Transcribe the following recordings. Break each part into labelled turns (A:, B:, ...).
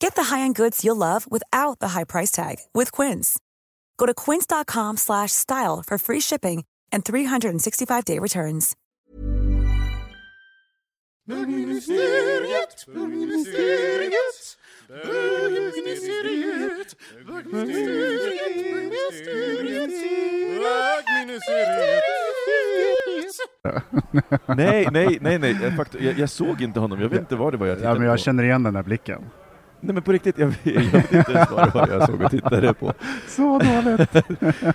A: Get the high-end goods you'll love without the high price tag with Quince. Go to quince.com slash style for free shipping and 365-day returns.
B: Bögministeriet, bögministeriet, bögministeriet, bögministeriet, bögministeriet,
C: Nej, nej, nej, nej. Jag, fakt- jag, såg inte honom, jag vet inte vad det var jag tittade
D: Ja, men jag
C: på.
D: känner igen den där blicken.
C: Nej men på riktigt, jag, jag vet inte ens vad det var jag såg och tittade på.
D: Så dåligt.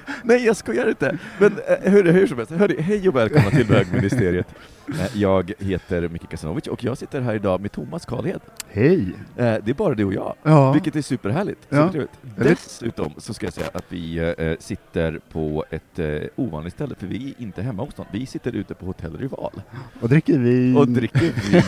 C: Nej, jag skojar inte. Men eh, hur, hur som helst, hörni, hej och välkomna till Bögministeriet. Eh, Jag heter Micke Kasanovic och jag sitter här idag med Thomas Karlhed.
D: Hej!
C: Eh, Det är bara du och jag,
D: Ja.
C: vilket är superhärligt.
D: Ja.
C: Supertrevligt.
D: Det-
C: Dessutom så ska jag säga att vi eh, sitter på ett ovanligt ställe, för vi är inte hemma hos någon. Vi sitter ute på Hotell Rival
D: Och dricker vin.
C: och dricker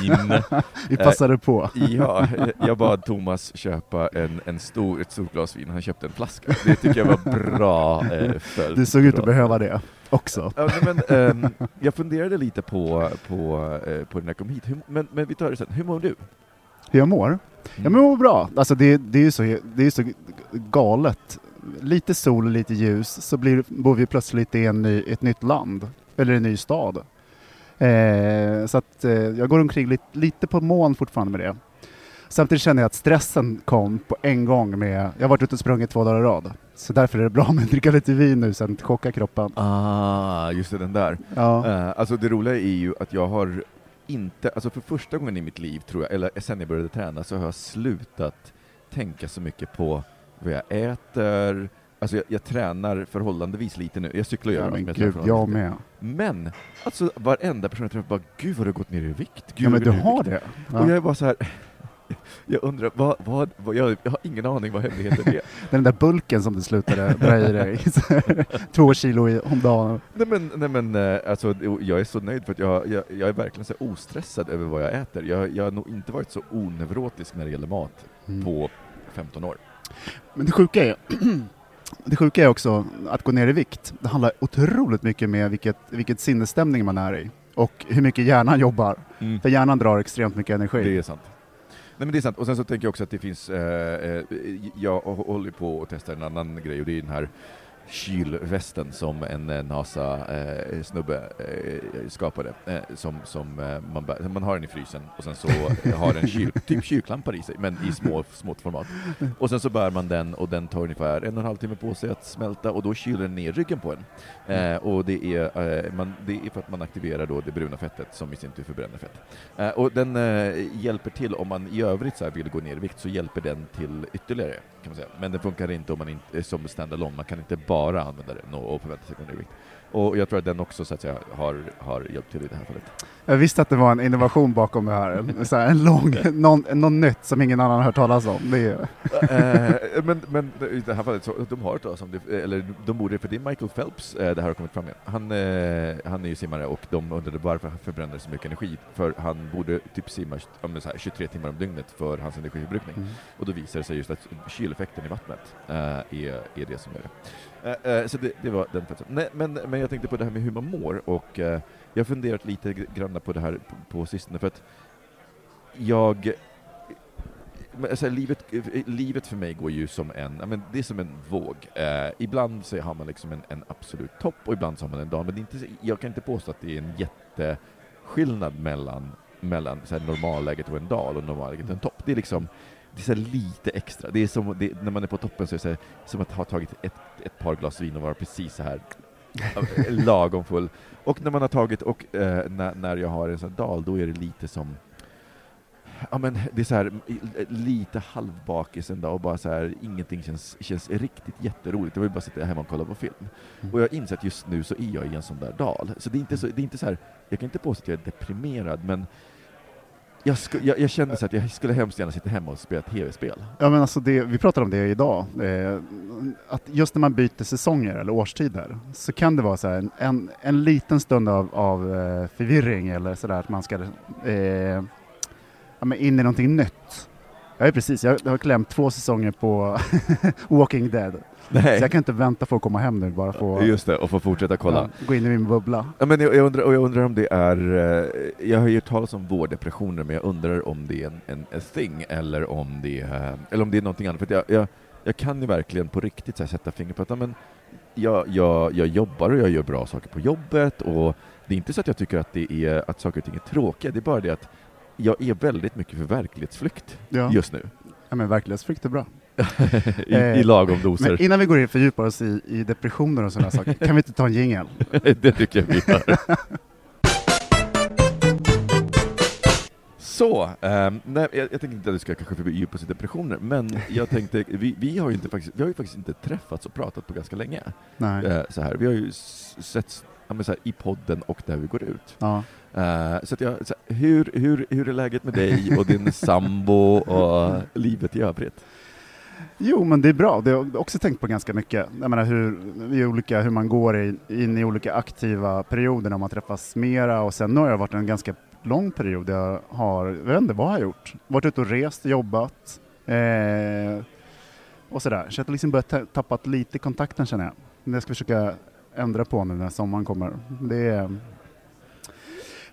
C: vin.
D: Vi passade på.
C: Ja, jag bad Thomas köpa en, en stor, ett stort glas vin, han köpte en flaska. Det tycker jag var bra följd.
D: Du såg ut att behöva det också.
C: Ja, men, ehm, jag funderade lite på, på, eh, på när jag kom hit, hur, men, men vi tar det sen. Hur mår du?
D: Hur jag mår? Men jag mår bra. Alltså det, det är ju så, det är så galet. Lite sol och lite ljus, så blir, bor vi plötsligt i en ny, ett nytt land, eller en ny stad. Eh, så att eh, jag går omkring lite, lite på moln fortfarande med det. Samtidigt känner jag att stressen kom på en gång med, jag har varit ute och sprungit två dagar i rad. Så därför är det bra med att dricka lite vin nu sen chocka kroppen.
C: Ah, just det, den där.
D: Ja.
C: Eh, alltså det roliga är ju att jag har inte, alltså för första gången i mitt liv tror jag, eller sen jag började träna, så har jag slutat tänka så mycket på vad jag äter, Alltså jag, jag tränar förhållandevis lite nu, jag cyklar gör
D: Ja, men
C: jag tränar
D: gud, jag
C: förhållandevis
D: med.
C: Men, alltså varenda person jag träffar bara, gud vad du har gått ner i vikt, gud
D: Ja, men du har
C: viktig."
D: det.
C: Och jag
D: Ja.
C: är bara så här. Jag undrar, vad, vad, vad jag, jag har ingen aning vad hemligheten är.
D: Den där bulken som du slutade dra i dig. Två kilo i- om dagen.
C: Nej men, nej men eh, alltså, jag är så nöjd för att jag, jag, jag är verkligen så ostressad över vad jag äter. Jag, jag har nog inte varit så onevrotisk när det gäller mat
D: Mm.
C: på 15 år.
D: Men det sjuka är det sjuka är också att gå ner i vikt. Det handlar otroligt mycket med vilket, vilket sinnesstämning man är i och hur mycket hjärnan jobbar. För hjärnan drar extremt mycket energi.
C: Det är sant. Nej men det är sant, och sen så tänker jag också att det finns, eh, eh, jag håller på att testa en annan grej och det är den här kylvästen som en eh, NASA-snubbe eh, skapade, eh, som, som eh, man, bär, man har den i frysen och sen så har den kyl, typ kylklampar i sig, men i små, smått format. Och sen så bär man den och den tar ungefär en och en halv timme på sig att smälta och då kyler den ner ryggen på en. Eh, och det är, man, det är för att man aktiverar då det bruna fettet som i sin tur förbränner fett. Och den hjälper till om man i övrigt så här vill gå ner i vikt så hjälper den till ytterligare kan man säga. Men den funkar inte om man inte är som standalone, man kan inte bara använda den och, och förvänta sig gå ner i vikt. Och jag tror att den också så att säga har, har hjälpt till i det här fallet.
D: Jag visste att det var en innovation bakom det här. En, så här, en lång, någon, någon nytt som ingen annan har hört talas om. Det är,
C: Eh, men, men i det här fallet, så, de har hört talas om det, eller de borde, för det är Michael Phelps eh, det här har kommit fram med. Han, eh, han är ju simmare och de undrade varför han förbränner så mycket energi, för han borde typ simma så här, 23 timmar om dygnet för hans energiförbrukning.
D: Mm.
C: Och då visar det sig just att kyleffekten i vattnet eh, är, är det som gör det. Eh, eh, så det, det var den. Nej, men, men jag tänkte på det här med hur man mår och eh, jag har funderat lite grann på det här på, på sistone för att jag alltså, livet, livet för mig går ju som en, men det är som en våg. Eh, ibland så har man liksom en, en absolut topp och ibland så har man en dag, men det är inte, jag kan inte påstå att det är en jätteskillnad mellan, mellan så här, normalläget och en dal och normalläget och en topp. Det är liksom det är så lite extra. Det är som, det, när man är på toppen så är det så som att ha tagit ett, ett par glas vin och vara precis så här lagom full. Och när man har tagit, och eh, när, när jag har en sån dal, då är det lite som Ja men det är så här, lite halvbakis en dag och bara så här, ingenting känns, känns riktigt jätteroligt. Jag vill bara sitta hemma och kolla på film.
D: Mm.
C: Och jag har insett att just nu så är jag i en sån där dal. Så det är inte så, det är inte så här, jag kan inte påstå att jag är deprimerad, men jag, sku, jag, jag kände så att jag skulle hemskt gärna sitta hemma och spela tv-spel.
D: Ja, men alltså det, vi pratade om det idag, eh, att just när man byter säsonger eller årstider så kan det vara så här en, en, en liten stund av, av eh, förvirring eller sådär att man ska eh, ja, men in i någonting nytt. Jag är precis, jag, jag har klämt två säsonger på Walking Dead,
C: Nej.
D: så jag kan inte vänta för att komma hem nu bara få
C: Just det, och få fortsätta kolla.
D: ja, gå in i min bubbla.
C: Ja, men jag, jag, undrar, och jag undrar om det är, eh, jag har ju hört talas om vårdepressioner, men jag undrar om det är en, en, en thing eller om det är, eller om det är någonting annat. För jag, jag, jag kan ju verkligen på riktigt så sätta fingret på att men jag, jag, jag jobbar och jag gör bra saker på jobbet och det är inte så att jag tycker att, det är, att saker och ting är tråkiga, det är bara det att jag är väldigt mycket för verklighetsflykt
D: Ja,
C: just nu.
D: ja men verklighetsflykt är bra.
C: I, I lagom doser.
D: Men innan vi går in och fördjupar oss i, i depressioner och sådana saker, kan vi inte ta en jingel?
C: det tycker jag vi gör. Så, ehm, nej, jag, jag tänkte inte att vi ska kanske fördjupa oss i depressioner, men jag tänkte, vi, vi, har ju inte faktiskt, vi har ju faktiskt inte träffats och pratat på ganska länge. Eh, så här. Vi har ju s- setts ja, här, i podden och där vi går ut.
D: Ja.
C: Eh, så jag, så här, hur, hur, hur är läget med dig och din sambo och livet i övrigt?
D: Jo, men det är bra. Det har jag också tänkt på ganska mycket. Jag menar hur, i olika, hur man går i, in i olika aktiva perioder när man träffas mera och sen nu har jag varit en ganska lång period där jag har, jag vet inte vad jag har gjort, varit ute och rest, jobbat eh, och sådär. Så jag har liksom börjat tappa tappat lite kontakten känner jag. Men jag ska försöka ändra på nu när sommaren kommer. Det är,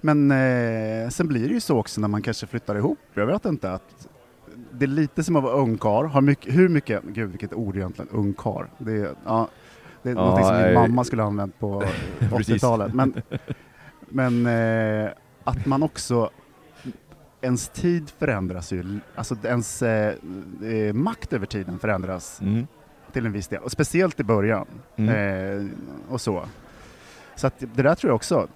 D: men eh, sen blir det ju så också när man kanske flyttar ihop. Jag vet inte att det är lite som att vara ungkarl. Har mycket, hur mycket, gud vilket ord egentligen, ungkarl. Det är, ja, det är
C: Ja,
D: någonting som min mamma skulle ha använt på
C: Precis.
D: 80-talet. Men, men eh, att man också, ens tid förändras ju, alltså ens eh, eh, makt över tiden förändras
C: Mm.
D: till en viss del. Och speciellt i början.
C: Mm.
D: Eh, och så. Så att det där tror jag också,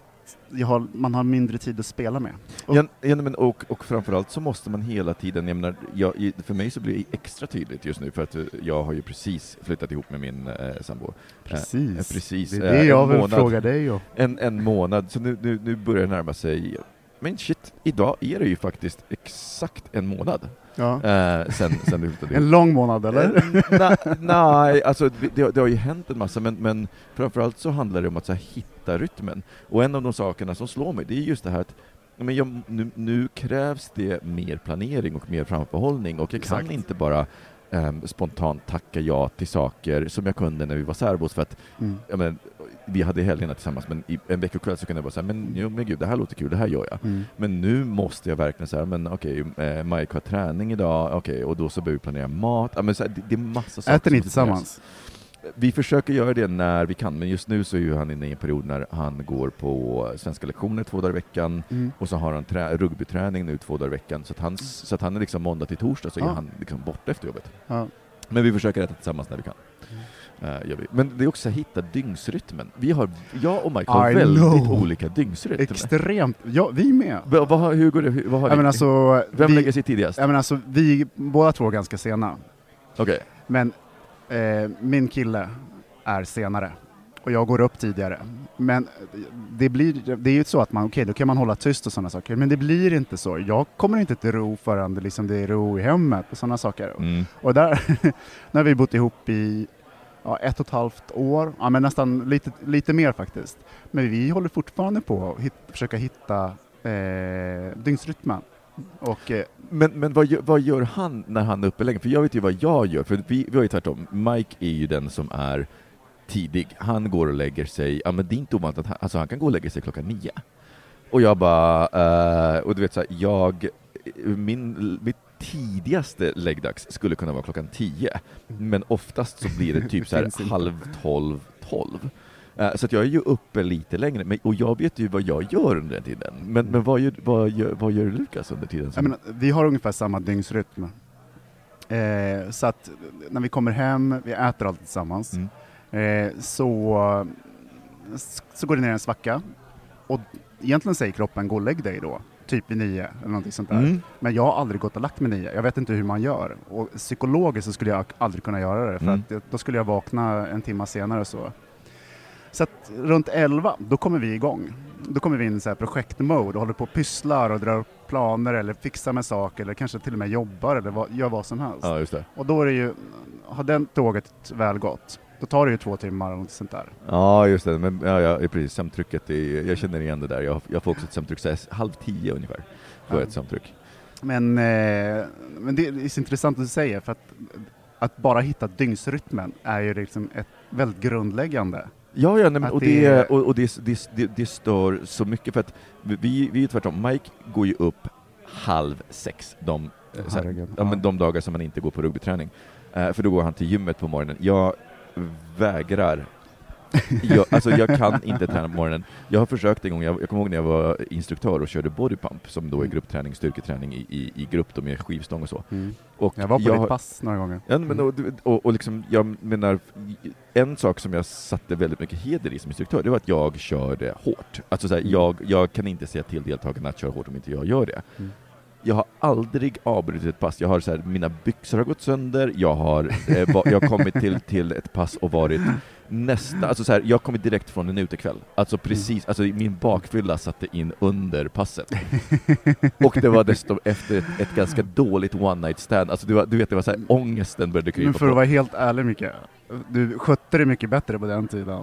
D: har, man har mindre tid att spela med. Och-
C: Ja, ja, men och, och framförallt så måste man hela tiden, jag menar, jag, för mig så blir det extra tydligt just nu för att eh, jag har ju precis flyttat ihop med min eh, sambo.
D: Precis.
C: Eh, precis.
D: Det är
C: Eh,
D: det
C: en
D: jag vill
C: månad.
D: fråga dig om.
C: En, en månad, så nu, nu, nu börjar det närma sig, men shit, idag är det ju faktiskt exakt en månad
D: Ja.
C: eh, sen, sen flyttade.
D: En lång månad eller?
C: Eh, na- Nej, alltså det, det har ju hänt en massa, men, men framförallt så handlar det om att här, hitta rytmen. Och en av de sakerna som slår mig, det är just det här att men jag, nu, nu krävs det mer planering och mer framförhållning och jag kan
D: Exakt.
C: inte bara ehm, spontant tacka ja till saker som jag kunde när vi var särbos för att
D: Mm.
C: ja, men, vi hade helgerna tillsammans men i en veckokväll så kunde jag bara säga men, jo, men gud, det här låter kul, det här gör jag.
D: Mm.
C: Men nu måste jag verkligen säga, men okej, eh, Mike har träning idag, okej, och då så behöver vi planera mat. Ja, men så här, det, det är massa saker
D: Äter ni tillsammans?
C: Vi försöker göra det när vi kan, men just nu så är ju han inne i en period när han går på svenska lektioner två dagar i veckan,
D: Mm.
C: och så har han trä- rugbyträning nu två dagar i veckan, så att, hans, så att han är liksom måndag till torsdag så är
D: Ah.
C: han liksom borta efter jobbet.
D: Ja.
C: Men vi försöker äta tillsammans när vi kan. Eh, gör vi. Men det är också att hitta dygnsrytmen. Vi har, jag och Mike har
D: I
C: väldigt
D: know.
C: olika dygnsrytm.
D: Extremt. Ja, vi med.
C: Va, vad hur går det? Hur, vad har
D: Jag
C: ni?
D: alltså,
C: Vem
D: vi,
C: lägger sig tidigast?
D: jag menar alltså, vi båda två är ganska sena.
C: Okej.
D: Men eh, min kille är senare och jag går upp tidigare. Men det, blir, det är ju så att man, okej, då kan man hålla tyst och sådana saker, men det blir inte så. Jag kommer inte till ro förrän det, liksom, det är ro i hemmet och sådana saker.
C: Mm.
D: Och där, nu har vi bott ihop i ja, ett och ett halvt år, ja, men nästan lite, lite mer faktiskt. Men vi håller fortfarande på att hit, försöka hitta eh, dygnsrytmen. Och, eh,
C: Men, men vad, gör, vad gör han när han är uppe länge? För jag vet ju vad jag gör, för vi, vi har ju tvärtom. Mike är ju den som är tidig. Han går och lägger sig, ja men det är inte ovanligt att han, alltså han kan gå och lägga sig klockan nio. Och jag bara, eh, och du vet så här, jag, min, mitt tidigaste läggdags skulle kunna vara klockan tio, men oftast så blir det typ så här halv tolv, tolv. Eh, Så att jag är ju uppe lite längre, men, och jag vet ju vad jag gör under den tiden. Men, men vad, gör, vad, gör, vad gör Lukas under tiden?
D: menar, vi har ungefär samma dygnsrytm. Eh, så att när vi kommer hem, vi äter alltid tillsammans,
C: Mm.
D: eh, så så går det ner en svacka och egentligen säger kroppen gå och lägg dig då, typ vid nio eller någonting sånt där.
C: Mm.
D: Men jag har aldrig gått och lagt mig nio, jag vet inte hur man gör. Och psykologiskt så skulle jag aldrig kunna göra det, för
C: Mm.
D: att då skulle jag vakna en timme senare så. Så att runt 11, då kommer vi igång. Då kommer vi in i så här projektmode och håller på och pysslar och drar upp planer eller fixar med saker eller kanske till och med jobbar eller vad, gör vad som helst.
C: Ja.
D: Och då är det ju, har den tåget väl gått, då tar det ju två timmar och något sånt där.
C: Ja, just det. Men, ja, ja, precis. Sömntrycket, är, jag känner igen det där. Jag, jag får också ett sömntryck, så här, halv tio ungefär, får jag
D: Ja.
C: ett sömntryck.
D: Men, eh, men det är så intressant att du säger, för att, att bara hitta dygnsrytmen är ju liksom ett väldigt grundläggande.
C: Ja, ja nej, men, och,
D: det
C: och, och det, det, det, det stör så mycket för att vi, vi är tvärtom. Mike går ju upp halv sex de, eh, här, ja, men de dagar som man inte går på rugbyträning. Eh, för då går han till gymmet på morgonen. Jag vägrar. jag, alltså jag kan inte träna på morgonen. Jag har försökt en gång, jag, jag kommer ihåg när jag var instruktör och körde bodypump, som då är gruppträning, styrketräning i, i, i grupp då med skivstång och så. Och
D: Jag var på
C: har-
D: ditt pass några gånger.
C: Ja, men, och, och, och liksom, jag menar, en sak som jag satte väldigt mycket heder i som instruktör, det var att jag körde hårt. Alltså så här,
D: Mm.
C: jag, jag kan inte säga till deltagarna att köra hårt om inte jag gör det.
D: Mm.
C: Jag har aldrig avbrutit ett pass. Jag har så här, mina byxor har gått sönder, jag har, eh, jag har kommit till, till ett pass och varit nästa, alltså så här, jag kommit direkt från en utekväll. Alltså precis, alltså min bakfylla satte in under passet. Och det var dessutom efter ett, ett ganska dåligt one night stand, alltså du, du vet, det var så här, ångesten började krypa
D: Men för att
C: på.
D: vara helt ärlig Micke, du skötte dig mycket bättre på den tiden.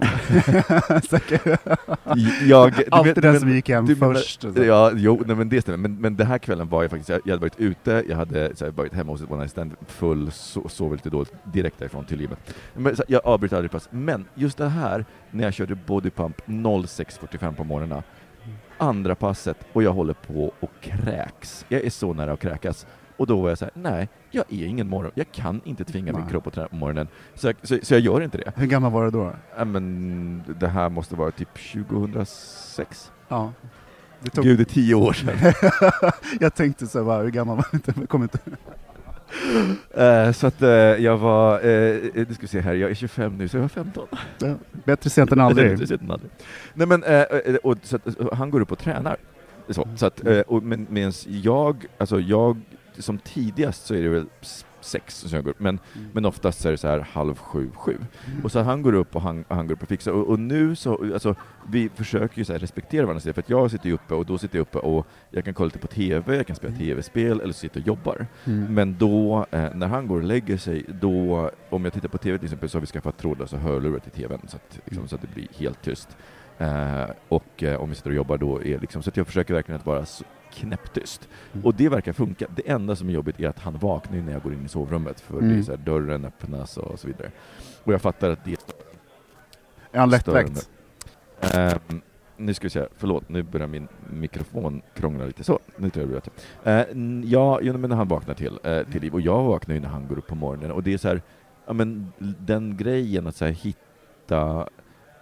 C: Jag, du
D: Alltid
C: vet-
D: den
C: men-
D: som gick hem först. så.
C: Ja, jo, nej, men det stämmer. Men, men den här kvällen var jag faktiskt, jag, jag hade varit ute, jag hade så här, varit hemma hos ett one stand, full, so, sov lite dåligt, direkt därifrån till gymmet. Men, så, jag avbryter aldrig pass. Men just det här, när jag körde bodypump 06.45 på morgonen, andra passet, och jag håller på och kräks. Jag är så nära att kräkas. Och då var jag så här, nej, jag är ingen morgon, jag kan inte tvinga min
D: Nej.
C: kropp att träna på morgonen. Så jag, så, så jag gör inte det.
D: Hur gammal var du då?
C: Ja, men det här måste vara typ 2006.
D: Ja. Det tog...
C: Gud, det är tio år sedan.
D: jag tänkte så här, hur gammal var du? Jag kommer inte...
C: Eh, så att eh, jag var, uh, nu ska vi se här, jag är 25 nu, så jag var 15.
D: Ja. Bättre sent än aldrig.
C: Sett än aldrig. Nej men, eh, eh, och, så att, eh, han går upp och tränar. Så, så att, eh, och, men jag, alltså jag, som tidigast så är det väl sex som jag går upp, men, men oftast så är det så här halv sju, sju. Och så han går upp och han, han går upp och fixar, och, och nu så, alltså vi försöker ju så respektera varandra, för att jag sitter ju uppe och då sitter jag uppe och jag kan kolla lite på TV, jag kan spela tv-spel eller sitta och jobbar.
D: Mm.
C: Men då, eh, när han går och lägger sig, då, om jag tittar på TV till exempel, så har vi skaffat trådlösa hörlurar till TVn, så att, liksom, så att det blir helt tyst. Eh, och eh, om vi sitter och jobbar då, är liksom, så att jag försöker verkligen att vara så knäpptyst.
D: Mm.
C: Och det verkar funka. Det enda som är jobbigt är att han vaknar när jag går in i sovrummet, för det är
D: Mm.
C: så här, dörren öppnas och så vidare. Och jag fattar att det
D: Är han
C: störande.
D: lättväckt?
C: Ehm, nu ska vi se, förlåt, nu börjar min mikrofon krångla lite. Så, nu tror jag det. Uh, ja, jo, men när han vaknar till, eh, till liv, och jag vaknar ju när han går upp på morgonen, och det är så här, ja men den grejen att så här, hitta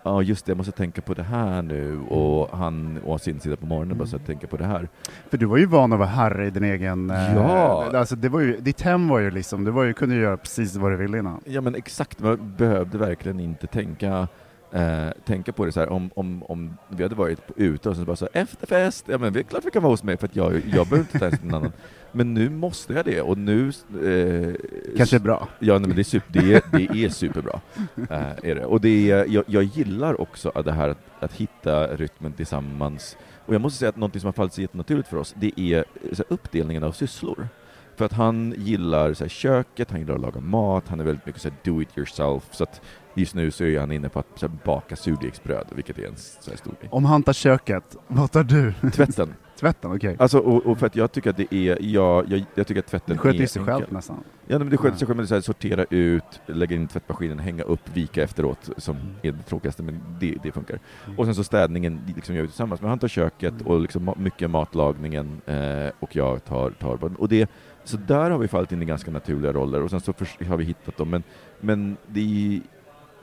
C: Ja just det, jag måste tänka på det här nu och han å sin sida på morgonen bara så att tänka på det här.
D: För du var ju van att vara herre i din egen... eh,
C: Ja.
D: Alltså det var ju, ditt hem var ju liksom, du var ju, kunde göra precis vad du ville innan.
C: Ja men exakt, man behövde verkligen inte tänka eh, tänka på det så här om, om, om vi hade varit ute och så bara så här, efterfest, ja men det är klart vi kan vara hos mig för att jag, jag behöver inte ta någon annan. Men nu måste jag det och nu... Eh,
D: Kanske bra.
C: Ja, nej, men det är, super, det är, det är superbra. Eh, är det. Och det är, jag, jag gillar också det här att, att hitta rytmen tillsammans. Och jag måste säga att något som har fallit sig jättenaturligt för oss, det är här, uppdelningen av sysslor. För att han gillar så här, köket, han gillar att laga mat, han är väldigt mycket så här, do it yourself. Så att just nu så är han inne på att här, baka surdegsbröd, vilket är en så stor grej.
D: Om han tar köket, vad tar du?
C: Tvätten.
D: Tvätten, okej.
C: Alltså, och, och för att jag tycker att det är, ja, jag, jag tycker att tvätten
D: Det
C: är
D: ju sig själv nästan.
C: Ja, men det sköter sig själv, men det är så här, sortera ut, lägga in i tvättmaskinen, hänga upp, vika efteråt, som
D: Mm.
C: är det tråkigaste, men det, det funkar. Och sen så städningen liksom gör vi tillsammans, men han tar köket
D: Mm.
C: och liksom mycket matlagningen eh, och jag tar, tar och det, så där har vi fallit in i ganska naturliga roller och sen så har vi hittat dem, men, men det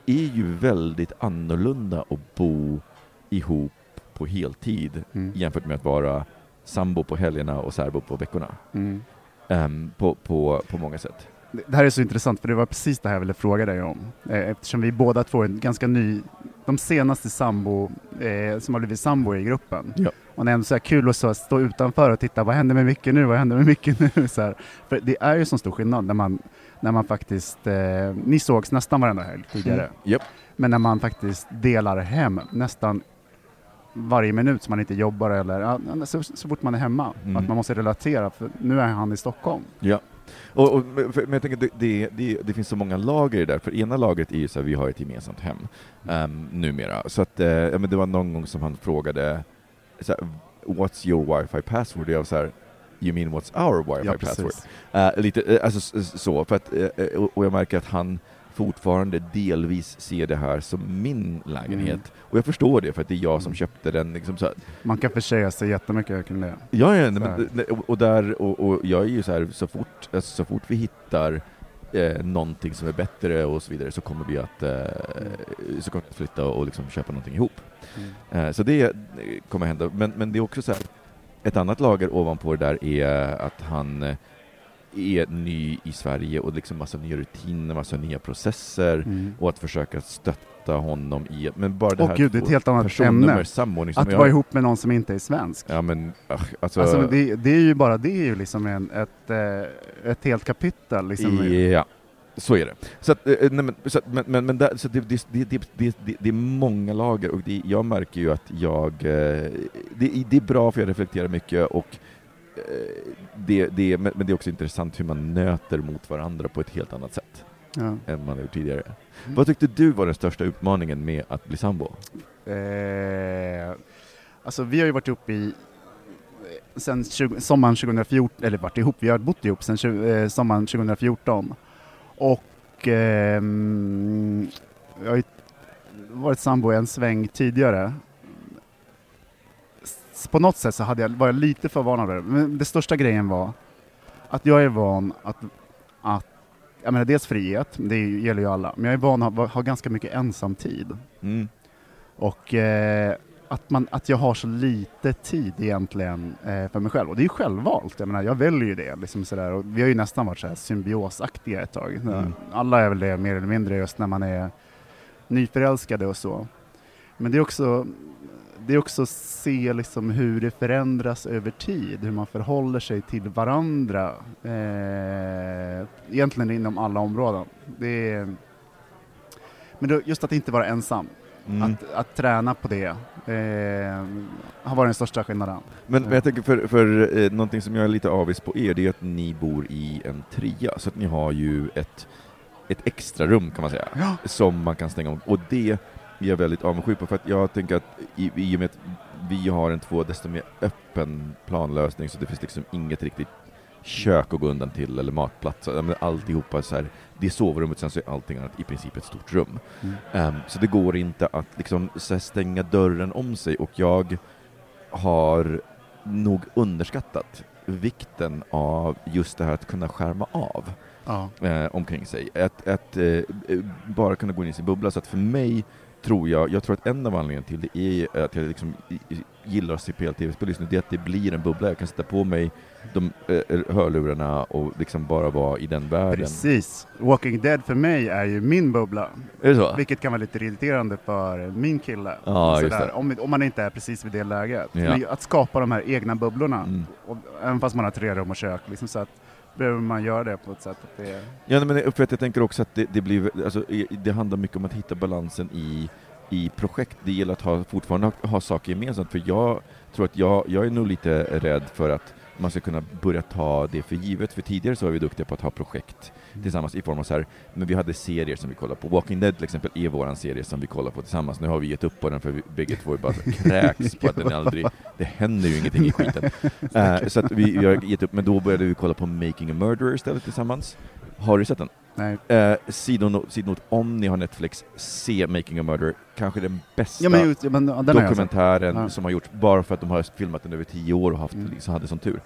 C: är ju väldigt annorlunda att bo ihop på heltid
D: Mm.
C: jämfört med att vara sambo på helgerna och särbo på veckorna.
D: Mm.
C: Ehm, på, på, på många sätt.
D: det här är så intressant för det var precis det här jag ville fråga dig om. Eh, eftersom vi båda två är en ganska ny, de senaste sambo, eh, som har blivit sambo i gruppen.
C: Ja.
D: Och det är ändå så kul att så stå utanför och titta, vad händer med Micke nu, vad händer med Micke nu? Så här. För det är ju så stor skillnad när man, när man faktiskt, eh, ni sågs nästan varenda helg tidigare,
C: Mm. Japp.
D: men när man faktiskt delar hem nästan varje minut som man inte jobbar eller så, så fort man är hemma,
C: Mm.
D: att man måste relatera, för nu är han i Stockholm.
C: Ja. Och, och, men jag tänker, det, det, det, det finns så många lager i det där, för ena lagret är ju så här, vi har ett gemensamt hem um, numera. Så att, ja, men det var någon gång som han frågade, så här, what's your wifi password? Jag var så här, you mean what's our wifi
D: Ja,
C: password? Eh, lite, eh, alltså så, för att, och jag märker att han fortfarande delvis ser det här som min lägenhet.
D: Mm.
C: Och jag förstår det, för att det är jag som
D: Mm.
C: köpte den. Liksom så här,
D: Man kan försäga sig jättemycket kring det.
C: Ja, ja men, och, där, och, och jag är ju så här, så fort, alltså, så fort vi hittar eh, någonting som är bättre och så vidare så kommer vi att, eh, så kommer vi att flytta och liksom köpa någonting ihop.
D: Mm.
C: Eh, så det kommer hända. Men, men det är också så här, ett annat lager ovanpå det där är att han eh, är ny i Sverige och liksom massa nya rutiner, massa nya processer
D: Mm.
C: och att försöka stötta honom i, men bara det
D: Åh
C: här
D: gud, det är ett helt annat ämne. Att
C: jag-
D: vara ihop med någon som inte är svensk.
C: Ja men, alltså,
D: Alltså, det, det är ju bara det är ju liksom en, ett, eh, ett helt kapitel. Liksom.
C: Ja, så är det. Så, att, eh, nej, men, så, att, men, men, men där, så det, det, det, det, det, är många lager och det, jag märker ju att jag... eh, Det, det är bra för jag reflekterar mycket och det, det, men det är också intressant hur man nöter mot varandra på ett helt annat sätt
D: Ja.
C: än man gjort tidigare.
D: Mm.
C: Vad tyckte du var den största utmaningen med att bli sambo?
D: Eh, alltså vi har ju varit ihop i sen 20, sommaren 2014, eller varit ihop, vi har bott ihop sen 20, eh, sommaren 2014. Och ehm, jag har ju varit sambo en sväng tidigare. På något sätt så hade jag, var jag lite förvarnad över det, men det största grejen var att jag är van att, att jag menar dels frihet, det gäller ju alla, men jag är van att ha, ha ganska mycket ensamtid.
C: Mm.
D: Och eh, att, man, att jag har så lite tid egentligen eh, för mig själv. Och det är ju självvalt, jag menar jag väljer ju det. Liksom sådär. Och vi har ju nästan varit så här symbiosaktiga ett tag.
C: Mm.
D: Alla är väl det mer eller mindre just när man är nyförälskade och så. Men det är också det är också att se liksom hur det förändras över tid, hur man förhåller sig till varandra. Eh, egentligen inom alla områden. Det är, men då, just att inte vara ensam.
C: Mm.
D: Att, att träna på det eh, har varit den största skillnaden.
C: Men, men jag tänker för, för eh, någonting som jag är lite avis på er, det är att ni bor i en trea, så att ni har ju ett, ett extra rum kan man säga,
D: Ja.
C: som man kan stänga om. Och det är jag väldigt avundsjuk på, för att jag tänker att i, i och med att vi har en två desto mer öppen planlösning, så det finns liksom inget riktigt kök att gå undan till, eller matplats, alltihopa så här, det är sovrummet, sen så är allting annat i princip ett stort rum.
D: Mm.
C: Ehm, så det går inte att liksom stänga dörren om sig och jag har nog underskattat vikten av just det här att kunna skärma av
D: Ja.
C: eh, omkring sig. Att, att eh, bara kunna gå in i sin bubbla. Så att för mig tror jag, jag tror att en av anledningarna till det är att jag liksom gillar att se PL-TV-spel just nu, det är att det blir en bubbla. Jag kan sätta på mig de eh, hörlurarna och liksom bara vara i den världen.
D: Precis. Walking Dead för mig är ju min bubbla,
C: Är det så?
D: vilket kan vara lite irriterande för min kille.
C: Ja.
D: Om, om man inte är precis vid det läget.
C: Ja.
D: Men att skapa de här egna bubblorna,
C: Mm.
D: och, även fast man har tre rum och kök, liksom, så att behöver man göra det på ett sätt att det är...
C: Ja, nej, men för att jag tänker också att det, det blir, alltså, det handlar mycket om att hitta balansen i, i projekt. Det gäller att ha, fortfarande ha, ha saker gemensamt, för jag tror att jag, jag är nog lite rädd för att man ska kunna börja ta det för givet, för tidigare så var vi duktiga på att ha projekt tillsammans i form av så här, men vi hade serier som vi kollade på. Walking Dead till exempel är våran serie som vi kollar på tillsammans. Nu har vi gett upp på den för vi bägge två är bara kräks på att den aldrig, det händer ju ingenting i skiten. Eh, så att vi, vi har gett upp, men då började vi kolla på Making a Murderer istället tillsammans. Har du sett den?
D: Nej.
C: Eh, sidonot, sidonot, om ni har Netflix, se Making a Murderer. Kanske den bästa
D: Ja, men, ja, men ja, den har
C: dokumentären
D: Ja.
C: som har gjorts, bara för att de har filmat den över tio år och haft,
D: Mm.
C: liksom, hade sån tur.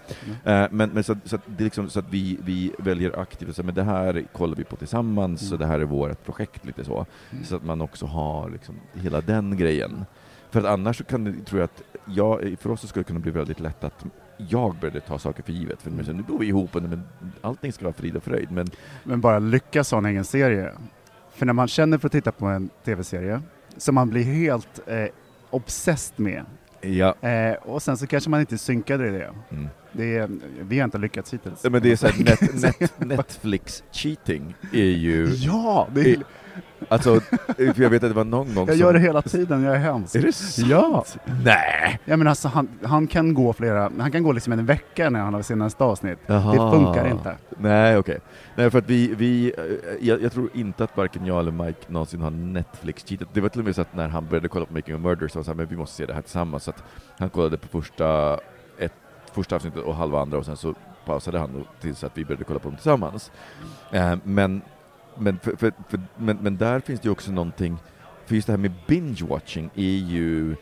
C: Eh, men men så, så, att det är liksom, så att vi, vi väljer aktivt, så, men det här kollar vi på tillsammans,
D: Mm.
C: så det här är vårt projekt, lite så.
D: Mm.
C: Så att man också har liksom, hela den grejen. För att annars så kan det, tror jag att, jag, för oss skulle det kunna bli väldigt lätt att jag började ta saker för givet. För nu, bor vi ihop och men allting ska vara frid och fröjd. Men
D: Men bara lyckas ha en egen serie. För när man känner för att titta på en tv-serie som man blir helt eh, obsessed med
C: ja,
D: eh, och sen så kanske man inte är synkade i det.
C: mm.
D: det är, vi har inte lyckats hittills.
C: Men det är så net, net, Netflix cheating är ju,
D: Ja, det är,
C: alltså, för jag vet att det var någon gång
D: jag
C: som...
D: gör det hela tiden, jag är hemsk.
C: Är det sant?
D: Ja.
C: Nej!
D: Ja, men alltså, han, han kan gå flera, han kan gå liksom en vecka när han har sina nästa avsnitt.
C: Jaha.
D: Det funkar inte.
C: Nej, okej. Nej, för att vi, vi eh, jag, jag tror inte att varken jag eller Mike någonsin har Netflix-cheatat. Det var till och med så att när han började kolla på Making a Murder så var han så här, men vi måste se det här tillsammans. Så att han kollade på första, ett, första avsnittet och halva andra och sen så pausade han tills att vi började kolla på dem tillsammans. Eh, men, men, för, för, för, men, men där finns det ju också någonting, för just det här med binge-watching är ju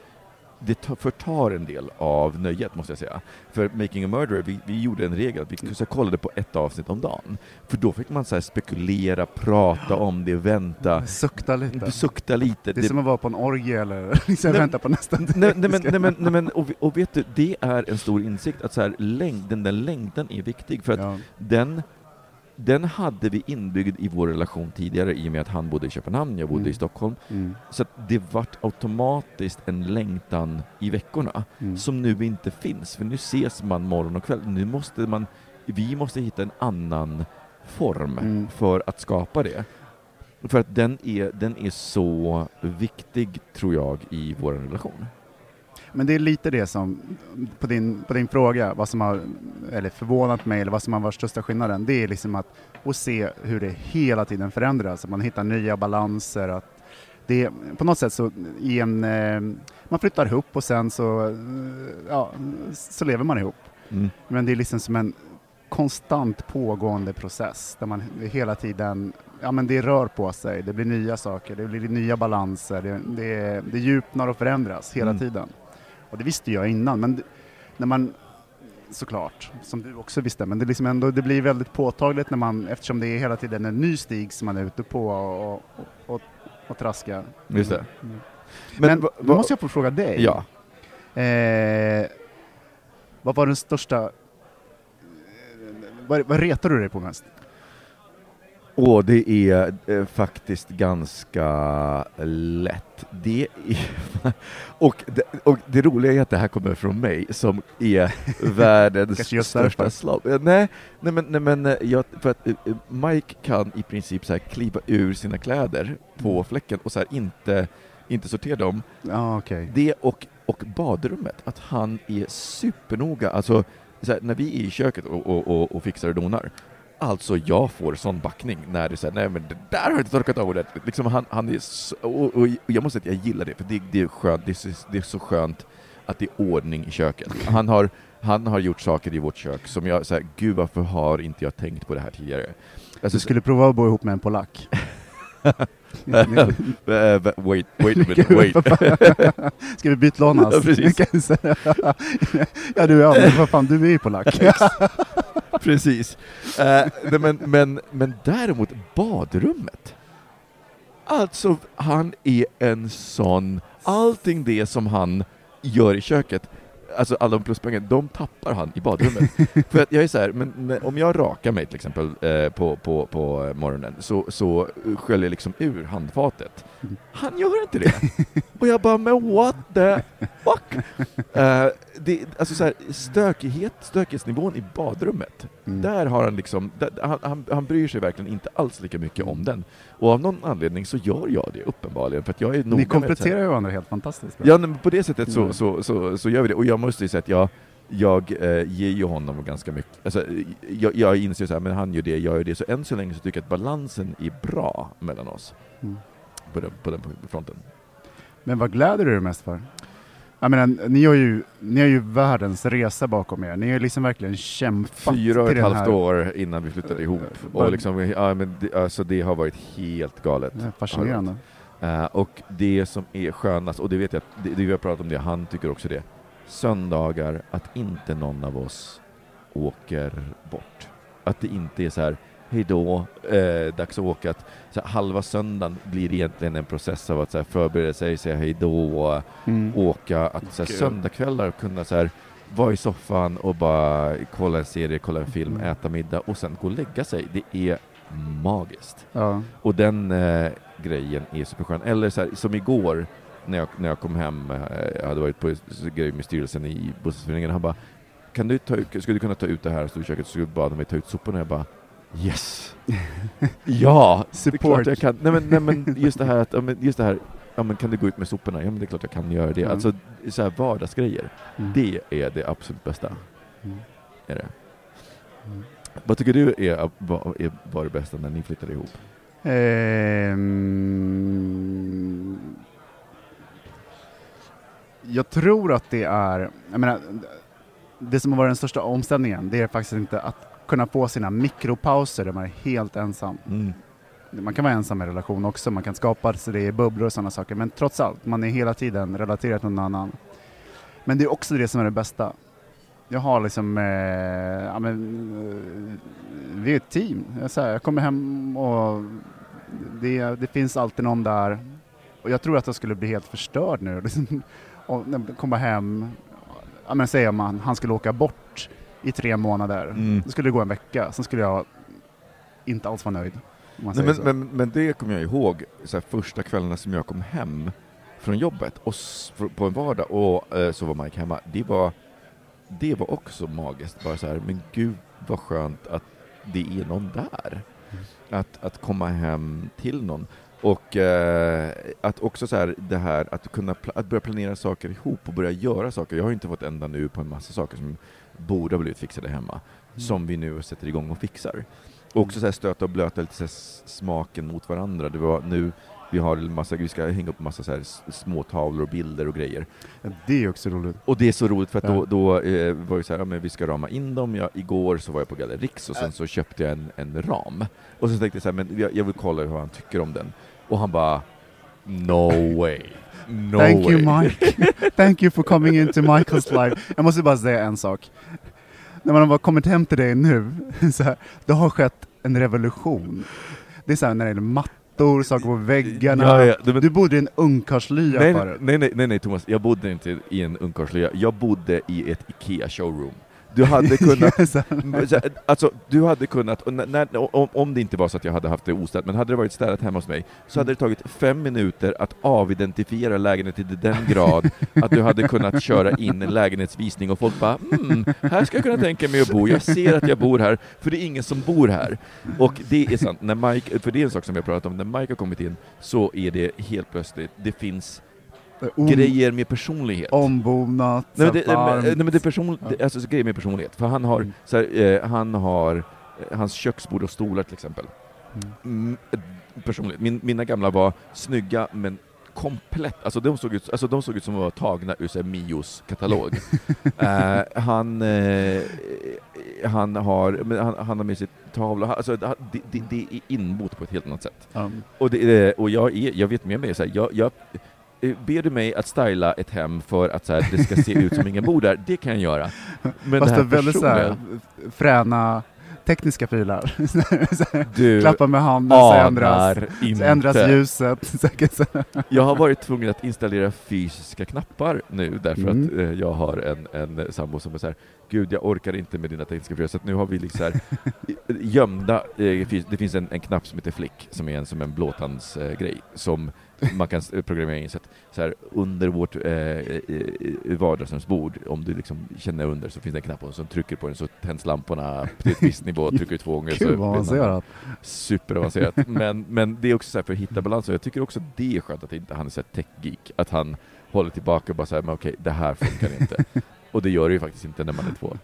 C: det ta- förtar en del av nöjet, måste jag säga. För Making a Murderer, vi, vi gjorde en regel att vi så kollade på ett avsnitt om dagen. För då fick man så här, spekulera, prata om det, vänta,
D: Sukta lite.
C: sukta lite.
D: Det är som att vara på en orgie eller liksom
C: Nej,
D: vänta på nästa
C: Nej, nej, men, nej, men, nej, men, och, och vet du, det är en stor insikt att så här, längd, den där längden är viktig för att
D: Ja.
C: den, den hade vi inbyggd i vår relation tidigare i och med att han bodde i Köpenhamn, jag bodde
D: Mm.
C: i Stockholm.
D: Mm.
C: Så det vart automatiskt en längtan i veckorna
D: Mm.
C: som nu inte finns, för nu ses man morgon och kväll. Nu måste man, vi måste hitta en annan form
D: Mm.
C: för att skapa det. För att den är, den är så viktig, tror jag, i vår relation.
D: Men det är lite det som, på din, på din fråga, vad som har eller förvånat mig eller vad som har varit största skillnaden, det är liksom att, att se hur det hela tiden förändras, att man hittar nya balanser, att det, på något sätt så i en, eh, man flyttar ihop och sen så, eh, ja, så lever man ihop.
C: Mm.
D: Men det är liksom som en konstant pågående process där man hela tiden, ja men det rör på sig, det blir nya saker, det blir nya balanser, det, det, det djupnar och förändras hela
C: Mm.
D: tiden. Och det visste jag innan, men när man, såklart, som du också visste, men det, liksom ändå, det blir väldigt påtagligt när man, eftersom det är hela tiden en ny stig som man är ute på och, och, och, och traskar.
C: Just det.
D: Mm.
C: Men,
D: Men,
C: va-
D: måste jag få fråga dig.
C: Ja.
D: Eh, vad var den största... Vad, vad retar du dig på mest?
C: Och det är eh, faktiskt ganska lätt. Det är, och, det, och det roliga är att det här kommer från mig som är världens största slav. Eh, Nej, nej men, nej, men eh, jag, för att eh, Mike kan i princip så här kliva ur sina kläder på fläcken och så här inte, inte sortera dem.
D: Ja, okej.
C: Det och, och badrummet, att han är supernoga. Alltså, så här, när vi är i köket och, och, och, och fixar och donar, alltså jag får sån backning när det säger nej men det där har jag inte torkat av ordentligt. Liksom han, han är så, och, och jag måste säga att jag gillar det, för det, det är skönt, det är, så, det är så skönt att det är ordning i köket. Han har, han har gjort saker i vårt kök som jag säger, gud varför har inte jag tänkt på det här tidigare? Alltså,
D: Du skulle prova att bo ihop med en polack.
C: Eh, wait, wait a minute, wait.
D: Ska vi bytlånas?
C: Ja, precis.
D: Ja, du, men vad fan, du är ju polack.
C: Precis. Eh, men, men, men däremot badrummet. Alltså, han är en sån... Allting det som han gör i köket, alltså alla de pluspoängen, de tappar han i badrummet. För att jag är så här, men, men om jag rakar mig till exempel eh, på, på, på morgonen, så, så sköljer jag liksom ur handfatet. Han gör inte det! Och jag bara, men what the fuck? Eh, det, alltså så här, stökighet, stökighetsnivån i badrummet,
D: Mm.
C: där har han liksom, där, han, han, han bryr sig verkligen inte alls lika mycket om den. Och av någon anledning så gör jag det uppenbarligen, för att jag är noga
D: Ni
C: med
D: kompletterar ju varandra helt fantastiskt bra.
C: Ja, men på det sättet så,
D: Mm.
C: så, så, så gör vi det. Och jag måste ju säga att jag, jag eh, ger ju honom ganska mycket. Alltså, jag, jag inser så här, men han gör det, jag gör det. Så än så länge så tycker jag att balansen är bra mellan oss.
D: Mm.
C: På den, på den fronten.
D: Men vad gläder du dig mest för? Jag menar, ni har ju, ni har ju världens resa bakom er. Ni har liksom verkligen kämpat
C: Fyra och ett halvt
D: här.
C: år innan vi flyttade ihop.
D: bara-
C: Och liksom, ja, men det, alltså, det har varit helt galet.
D: Är fascinerande.
C: Eh, och det som är skönast, och det vet jag, det, det vi har pratat om det, han tycker också det, söndagar, att inte någon av oss åker bort. Att det inte är så här, hej då, eh, dags att åka. Att, så här, halva söndagen blir egentligen en process av att så här, förbereda sig, säga hej då,
D: Mm.
C: åka, att så här, söndagkvällar kunna så här, vara i soffan och bara kolla en serie, kolla en film,
D: Mm.
C: äta middag och sen gå och lägga sig. Det är magiskt.
D: Ja.
C: Och den eh, grejen är superskön. Eller så här, som igår när jag, när jag kom hem, eh, jag hade varit på grej med styrelsen i bostadsföreningen, han bara kan du ta skulle du kunna ta ut det här, stå i köket, så skulle du bad mig ta ut soporna. Jag bara Yes! ja! Det är klart
D: Support.
C: jag kan. Nej men, nej, men just det här att, just det här, ja men kan du gå ut med soporna? Ja men det är klart jag kan göra det.
D: Mm.
C: Alltså så här vardagsgrejer,
D: Mm.
C: det är det absolut bästa.
D: Mm.
C: Är det.
D: Mm.
C: Vad tycker du är, var, är, var det bästa när ni flyttade ihop?
D: Ehm, jag tror att det är, jag menar, det som har varit den största omställningen, det är faktiskt inte att kunna få sina mikropauser där man är helt ensam.
C: Mm.
D: Man kan vara ensam i relation också, man kan skapa sig det i bubblor och sådana saker, men trots allt, man är hela tiden relaterad till någon annan. Men det är också det som är det bästa. Jag har liksom, eh, ja men, eh, vi är ett team. Jag, så här, jag kommer hem och det, det finns alltid någon där. Och jag tror att jag skulle bli helt förstörd nu. Liksom, och komma hem, ja men säger man, han skulle åka bort i tre månader.
C: Mm.
D: Då skulle det gå en vecka, sen skulle jag inte alls vara nöjd.
C: Nej, men, men, men det kommer jag ihåg, så här, första kvällarna som jag kom hem från jobbet och på en vardag och eh, så var Mike hemma. Det var, det var också magiskt, bara så här, men gud vad skönt att det är någon där. Att, att komma hem till någon. Och eh, att också så här, det här att kunna att börja planera saker ihop och börja göra saker. Jag har inte fått ända nu på en massa saker som borde ha blivit fixade hemma, som vi nu sätter igång och fixar. Och också så här stöta och blöta lite smaken mot varandra. Det var nu, vi har massa, vi ska hänga upp massa så här små tavlor och bilder och grejer.
D: Det är också roligt.
C: Och det är så roligt för att då,
D: Ja.
C: då eh, var det så här, ja, men vi ska rama in dem. Jag, igår så var jag på Gallerix och sen så köpte jag en, en ram. Och så tänkte jag så här, men jag, jag vill kolla hur han tycker om den. Och han bara, no way. No
D: Thank
C: way.
D: you Mike. Thank you for coming into Michaels life. Jag måste bara säga en sak. När man har bara kommit hem till dig nu, så här, det har skett en revolution. Det är så här när det gäller mattor, saker på väggarna.
C: Ja, ja, det- men-
D: Du bodde i en ungkarlslya
C: Nej, nej, nej, nej, nej Thomas, jag bodde inte i en ungkarlslya. Jag bodde i ett IKEA showroom. Du hade kunnat Alltså, du hade kunnat, och när, när, om, om det inte var så att jag hade haft det ostädat, men hade det varit städat hemma hos mig, så hade det tagit fem minuter att avidentifiera lägenheten till den grad att du hade kunnat köra in en lägenhetsvisning och folk bara mm, här ska jag kunna tänka mig att bo, jag ser att jag bor här, för det är ingen som bor här. Och det är sant, när Mike, för det är en sak som vi har pratat om, när Mike har kommit in så är det helt plötsligt, det finns
D: om-
C: grejer med personlighet.
D: Ombonat,
C: Nej men, det,
D: varmt.
C: nej, men det är person, det, alltså, så grejer med personlighet. För han har,
D: Mm.
C: så här, eh, han har eh, hans köksbord och stolar till exempel.
D: Mm.
C: Mm, personlighet. Min, mina gamla var snygga men komplett, alltså de såg ut, alltså, de såg ut som var tagna ur här, Mios katalog. Eh, han, eh, han, har, han, han har med sig tavla, alltså, det, det, det är inbott på ett helt annat sätt.
D: Ja.
C: Och, det, och jag, är, jag vet med mig, så här, jag, jag, ber du mig att styla ett hem för att så här, det ska se ut som ingen bor där, det kan jag göra. Men
D: Fast
C: det här
D: är väldigt så här, fräna tekniska prylar.
C: Du
D: Klappa med handen så ändras, så ändras ljuset.
C: Jag har varit tvungen att installera fysiska knappar nu därför
D: Mm.
C: att eh, jag har en, en sambo som är så här, gud jag orkar inte med dina tekniska prylar, så nu har vi liksom här, gömda, eh, det finns en, en knapp som heter Flick, som är en som en blåtandsgrej, eh, som man kan s- programmera in så att så här, under vårt eh, eh, vardagsrumsbord, om du liksom känner under så finns det en knapp och så trycker på den så tänds lamporna till ett visst nivå, trycker du två gånger så
D: Gud vad avancerat.
C: superavancerat. men, men det är också så här för att hitta balans, och jag tycker också det är skönt att inte han är så tech-geek, att han håller tillbaka och bara säger men okej, det här funkar inte. och det gör det ju faktiskt inte när man är två.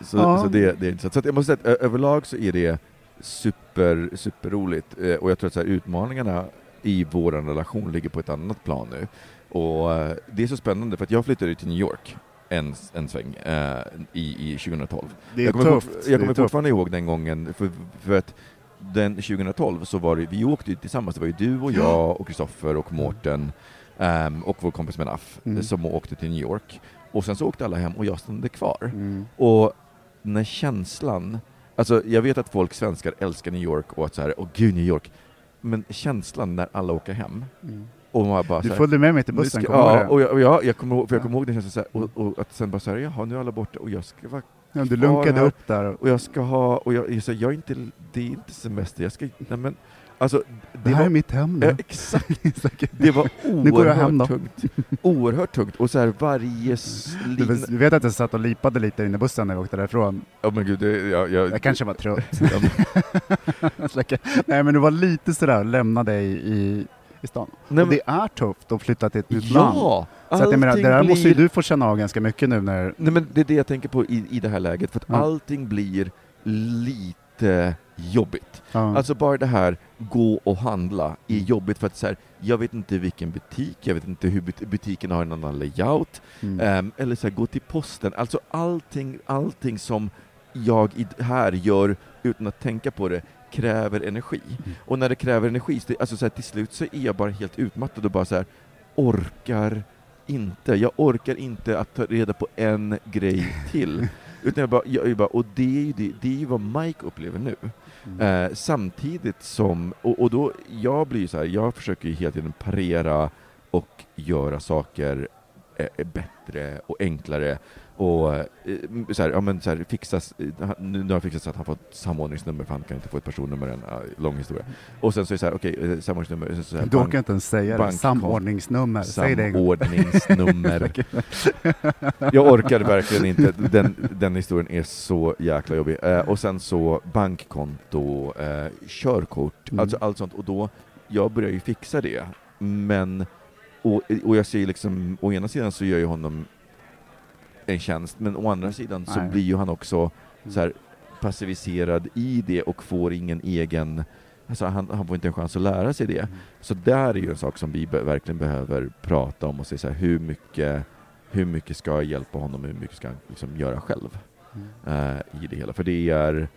C: Så,
D: Ja.
C: så det, det är intressant. Så att jag måste säga att överlag så är det super, superroligt, eh, och jag tror att så här, utmaningarna i vår relation ligger på ett annat plan nu. Och eh, det är så spännande, för att jag flyttade till New York en, en sväng eh, i, i 2012.
D: Det är
C: jag kommer,
D: tufft.
C: jag kommer fortfarande ihåg den gången, för, för att den 2012 så var det, vi åkte ju tillsammans, det var ju du och jag och Kristoffer och Mårten ehm, och vår kompis Menaf
D: Mm.
C: som åkte till New York. Och sen så åkte alla hem och jag stannade kvar.
D: Mm.
C: Och när känslan, alltså jag vet att folk svenskar älskar New York och att så här, åh gud New York, men känslan när alla åker hem
D: Mm.
C: och man bara
D: Du följde med mig till bussen,
C: ska-
D: kommer
C: Ja, och jag, och jag, jag kommer ihåg, för jag kommer ihåg den känslan så här, och, och att sen bara såhär, jaha nu är alla borta och jag ska vara
D: Ja, du lunkade
C: här.
D: upp där. och-
C: jag ska ha, och jag, jag, så här, jag är inte, det är inte semester, jag ska, nej men, alltså, det,
D: Det här
C: var,
D: är mitt hem
C: ja,
D: nu.
C: exakt, det var oerhört tungt, oerhört tungt, och så här varje s-
D: Du, du vet att jag satt och lipade lite inne i bussen när vi åkte därifrån?
C: ja men gud, det, jag, jag,
D: Jag kanske var trött.
C: ja.
D: Nej men det var lite sådär, lämna dig i, i stan.
C: nej,
D: och
C: men,
D: det är tufft att flytta till ett nytt land.
C: ja!
D: Så att jag menar, det där måste ju
C: blir-
D: du få känna av ganska mycket nu när...
C: Nej men det är det jag tänker på i, i det här läget, för att
D: Ja.
C: allting blir lite jobbigt.
D: Ja.
C: Alltså bara det här, gå och handla, är jobbigt för att så här, jag vet inte vilken butik, jag vet inte hur but- butiken har en annan layout,
D: mm.
C: ehm, eller så här, gå till posten, alltså allting, allting som jag här gör utan att tänka på det kräver energi.
D: Mm.
C: Och när det kräver energi, alltså så här, till slut så är jag bara helt utmattad och bara så orkar inte, jag orkar inte att ta reda på en grej till. Utan jag bara, jag, jag bara och det är ju det, det är ju vad Mike upplever nu.
D: Mm.
C: Eh, samtidigt som, och, och då, jag blir ju så här, jag försöker ju hela tiden parera och göra saker eh, eh bättre och enklare och eh, så här, ja, men så här, fixas, eh, nu nu har fixat så att han får ett samordningsnummer för han kan inte få ett personnummer, en uh, lång historia. Och sen så är det så här, okej, eh, samordningsnummer, så, här,
D: Du
C: bank-
D: orkar inte ens säga det.
C: bankkort.
D: Samordningsnummer. Säg det.
C: Samordningsnummer. Jag orkar verkligen inte, den, den historien är så jäkla jobbig. Eh, och sen så bankkonto, eh, körkort,
D: Mm.
C: alltså allt sånt. Och då, jag börjar ju fixa det, men, och, och jag säger liksom, å ena sidan så gör jag honom en tjänst, men å andra sidan så
D: Nej.
C: blir ju han också
D: Mm.
C: så här passiviserad i det och får ingen egen Alltså han, han får inte en chans att lära sig det.
D: Mm.
C: Så där är ju en sak som vi be verkligen behöver prata om och se så här, hur mycket, hur mycket ska jag hjälpa honom och hur mycket ska han liksom göra själv
D: Mm.
C: eh, i det hela. För det är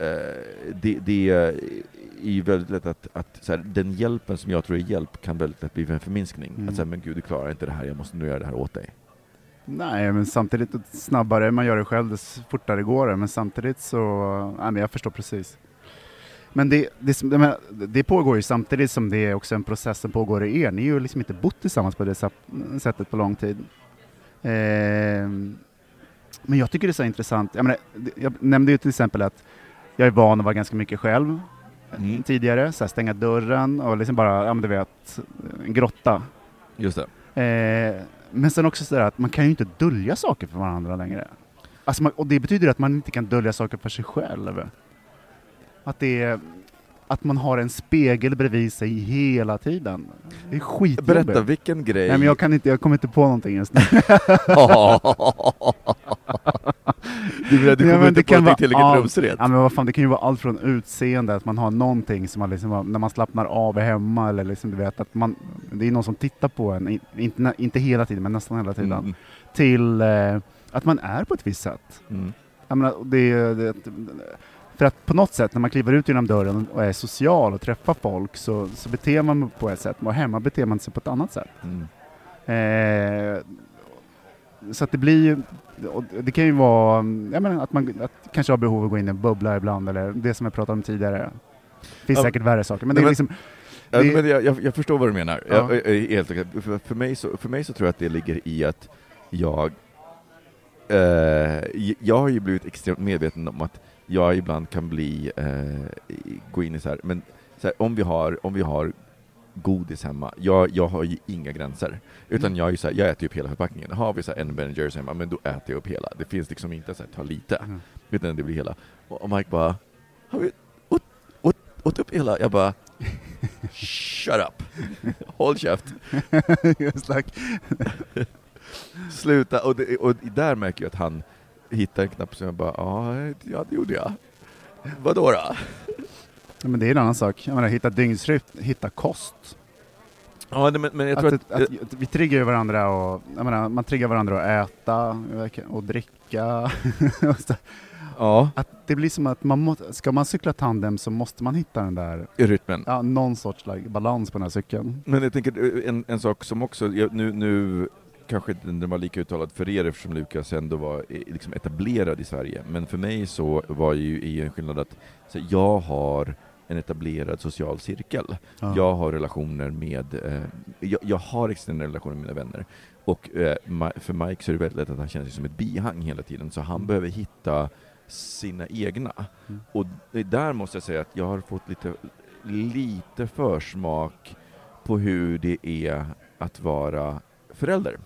C: eh, det, det är ju väldigt lätt att, att så här, den hjälpen som jag tror är hjälp kan väldigt lätt bli en förminskning.
D: Mm.
C: Att säga, men gud du klarar inte det här, jag måste nu göra det här åt dig.
D: Nej, men samtidigt, snabbare man gör det själv, desto fortare går det. Men samtidigt så, nej men jag förstår precis. Men det, det, det pågår ju samtidigt som det är också en process som pågår i er. Ni har ju liksom inte bott tillsammans på det sättet på lång tid. Ehm, men jag tycker det är så intressant. Jag, menar, jag nämnde ju till exempel att jag är van att vara ganska mycket själv
C: Mm.
D: tidigare, så här, stänga dörren och liksom bara, ja men du vet, en grotta.
C: Just det.
D: Eh, men sen också sådär att man kan ju inte dölja saker för varandra längre. Alltså man, och det betyder att man inte kan dölja saker för sig själv. Att det är, att man har en spegel bredvid sig hela tiden. Det är skitjobbigt.
C: Berätta, vilken grej...
D: Nej men jag kan inte, jag kommer inte på någonting just nu.
C: du menar, du
D: Ja,
C: kommer
D: men
C: inte
D: det
C: på
D: kan
C: någonting
D: vara
C: tillräckligt
D: allt.
C: rumsrent?
D: Ja men vad fan, det kan ju vara allt från utseende, att man har någonting som man liksom, när man slappnar av hemma eller liksom du vet att man, det är någon som tittar på en, inte, inte hela tiden men nästan hela tiden.
C: Mm.
D: Till eh, att man är på ett visst sätt.
C: Mm.
D: Jag menar, det, det, för att på något sätt när man kliver ut genom dörren och är social och träffar folk så, så beter man sig på ett sätt och hemma beter man sig på ett annat sätt.
C: Mm.
D: Eh, så att det blir ju, det kan ju vara, menar, att man att kanske har behov av att gå in i en bubbla ibland eller det som jag pratade om tidigare. Det finns
C: Ja,
D: säkert värre saker men det är
C: men-
D: liksom,
C: Ja,
D: Det-
C: men jag, jag, jag förstår vad du menar.
D: Ja.
C: Jag, är helt för, för, mig så, för mig så tror jag att det ligger i att jag eh, jag har ju blivit extremt medveten om att jag ibland kan bli, eh, gå in i så här, men så här, om vi har, om vi har godis hemma, jag, jag har ju inga gränser. Utan jag, är så här, jag äter ju upp hela förpackningen. Har vi så här en Ben Jerry's hemma, men då äter jag upp hela. Det finns liksom inte så här, ta lite,
D: Mm.
C: utan det blir hela. Och, och Mike bara, har vi åt, åt, åt upp hela? Jag bara, shut up! Håll käft! Sluta! Och, det, och där märker jag att han hittar en knapp som jag bara, ja, ja det gjorde jag. Vadå då?
D: Ja, men det är en annan sak. Jag menar, hitta dygnsrytm, hitta kost.
C: Ja, men, men jag
D: att,
C: tror att,
D: att, att, vi triggar varandra och, menar, man triggar varandra att äta och dricka.
C: ja,
D: att det blir som att man må, ska man cykla tandem så måste man hitta den där,
C: rytmen.
D: ja, någon sorts like, balans på den här cykeln.
C: Men jag tänker, en, en sak som också, nu, nu kanske inte den var lika uttalad för er eftersom Lukas ändå var eh, liksom etablerad i Sverige, men för mig så var ju i en skillnad att jag har en etablerad social cirkel.
D: Ja.
C: Jag har relationer med, eh, jag, jag har externa relationer med mina vänner. Och eh, för Mike så är det väldigt lätt att han känner sig som ett bihang hela tiden, så han
D: Mm.
C: behöver hitta sina egna.
D: Mm.
C: Och där måste jag säga att jag har fått lite, lite försmak på hur det är att vara förälder.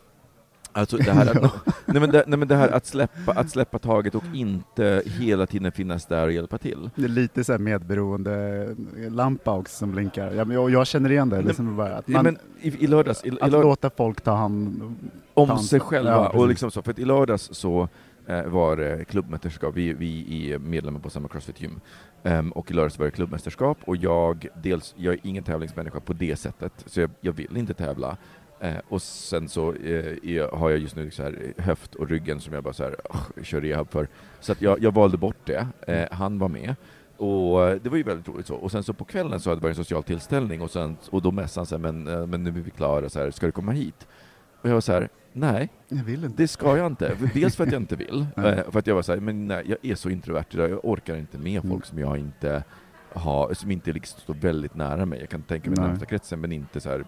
C: Alltså det här, att, nej, men det, nej, men det här att, släppa, att släppa taget och inte hela tiden finnas där och hjälpa till.
D: Det är lite så här medberoende lampa också som blinkar. Ja, men jag, jag känner igen det. det är som bara att man,
C: men i, i lördags, i, i
D: att
C: lördags
D: låta folk ta hand
C: om
D: ta
C: sig
D: ansvar.
C: själva.
D: Ja,
C: och liksom så, för att i lördags så eh, var det klubbmästerskap, vi, vi är medlemmar på samma Crossfit Gym, Ehm, och i lördags var det klubbmästerskap och jag, dels, jag är ingen tävlingsmänniska på det sättet, så jag, jag vill inte tävla. Eh, och sen så eh, har jag just nu så här höft och ryggen som jag bara så här, "Ugh, kör rehab för. Så att jag, jag valde bort det. Eh, han var med. Och eh, det var ju väldigt roligt så. Och sen så på kvällen så hade det varit en social tillställning och, sen, och då messade han så här, men, eh, men nu är vi klara, så här, ska du komma hit? Och jag var så här, nej, det ska jag inte. Dels för att jag inte vill, eh, för att jag var så här, men nej, jag är så introvert idag, jag orkar inte med folk
D: Mm.
C: som jag inte har, som inte liksom står väldigt nära mig. Jag kan tänka mig närmsta kretsen, men inte så här.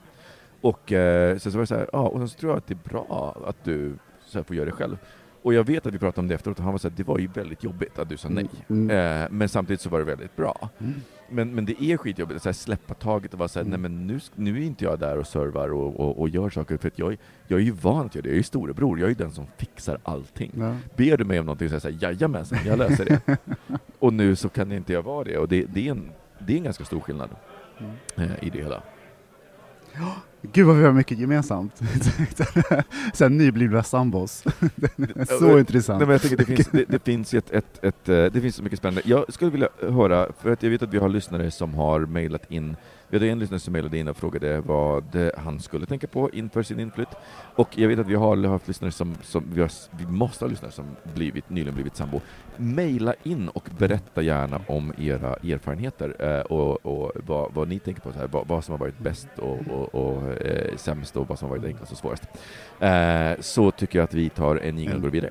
C: Och eh, sen så var det så här, ja, och sen så tror jag att det är bra att du så här, får göra det själv. Och jag vet att vi pratade om det efteråt, och han var så här, det var ju väldigt jobbigt att du sa nej.
D: Mm.
C: Eh, men samtidigt så var det väldigt bra.
D: Mm.
C: Men, men det är skitjobbigt att så här, släppa taget och vara såhär,
D: Mm.
C: nej men nu, nu är inte jag där och servar och, och, och gör saker, för att jag, jag är ju van att göra det, jag är ju storebror, jag är ju den som fixar allting.
D: Ja.
C: Ber du mig om någonting så säger jag jajamensan, jag löser det. och nu så kan inte jag vara det, och det, det, är, en, det är en ganska stor skillnad
D: Mm.
C: eh, i det hela.
D: Gud vad vi har mycket gemensamt. Sen nyblivna sambos. så
C: Ja,
D: intressant.
C: Nej, men jag tycker det finns, det, det finns ett, ett, ett, eh, det finns så mycket spännande. Jag skulle vilja höra, för att jag vet att vi har lyssnare som har mejlat in, vi hade en lyssnare som mejlade in och frågade vad han skulle tänka på inför sin inflytt. Och jag vet att vi har haft lyssnare som, som vi, har, vi måste ha lyssnare som blivit, nyligen blivit sambo. Mejla in och berätta gärna om era erfarenheter eh, och, och vad, vad ni tänker på, så här, vad, vad som har varit bäst och, och, och eh, sämst och vad som har varit enklast och svårast. Eh, så tycker jag att vi tar en jingel och går vidare.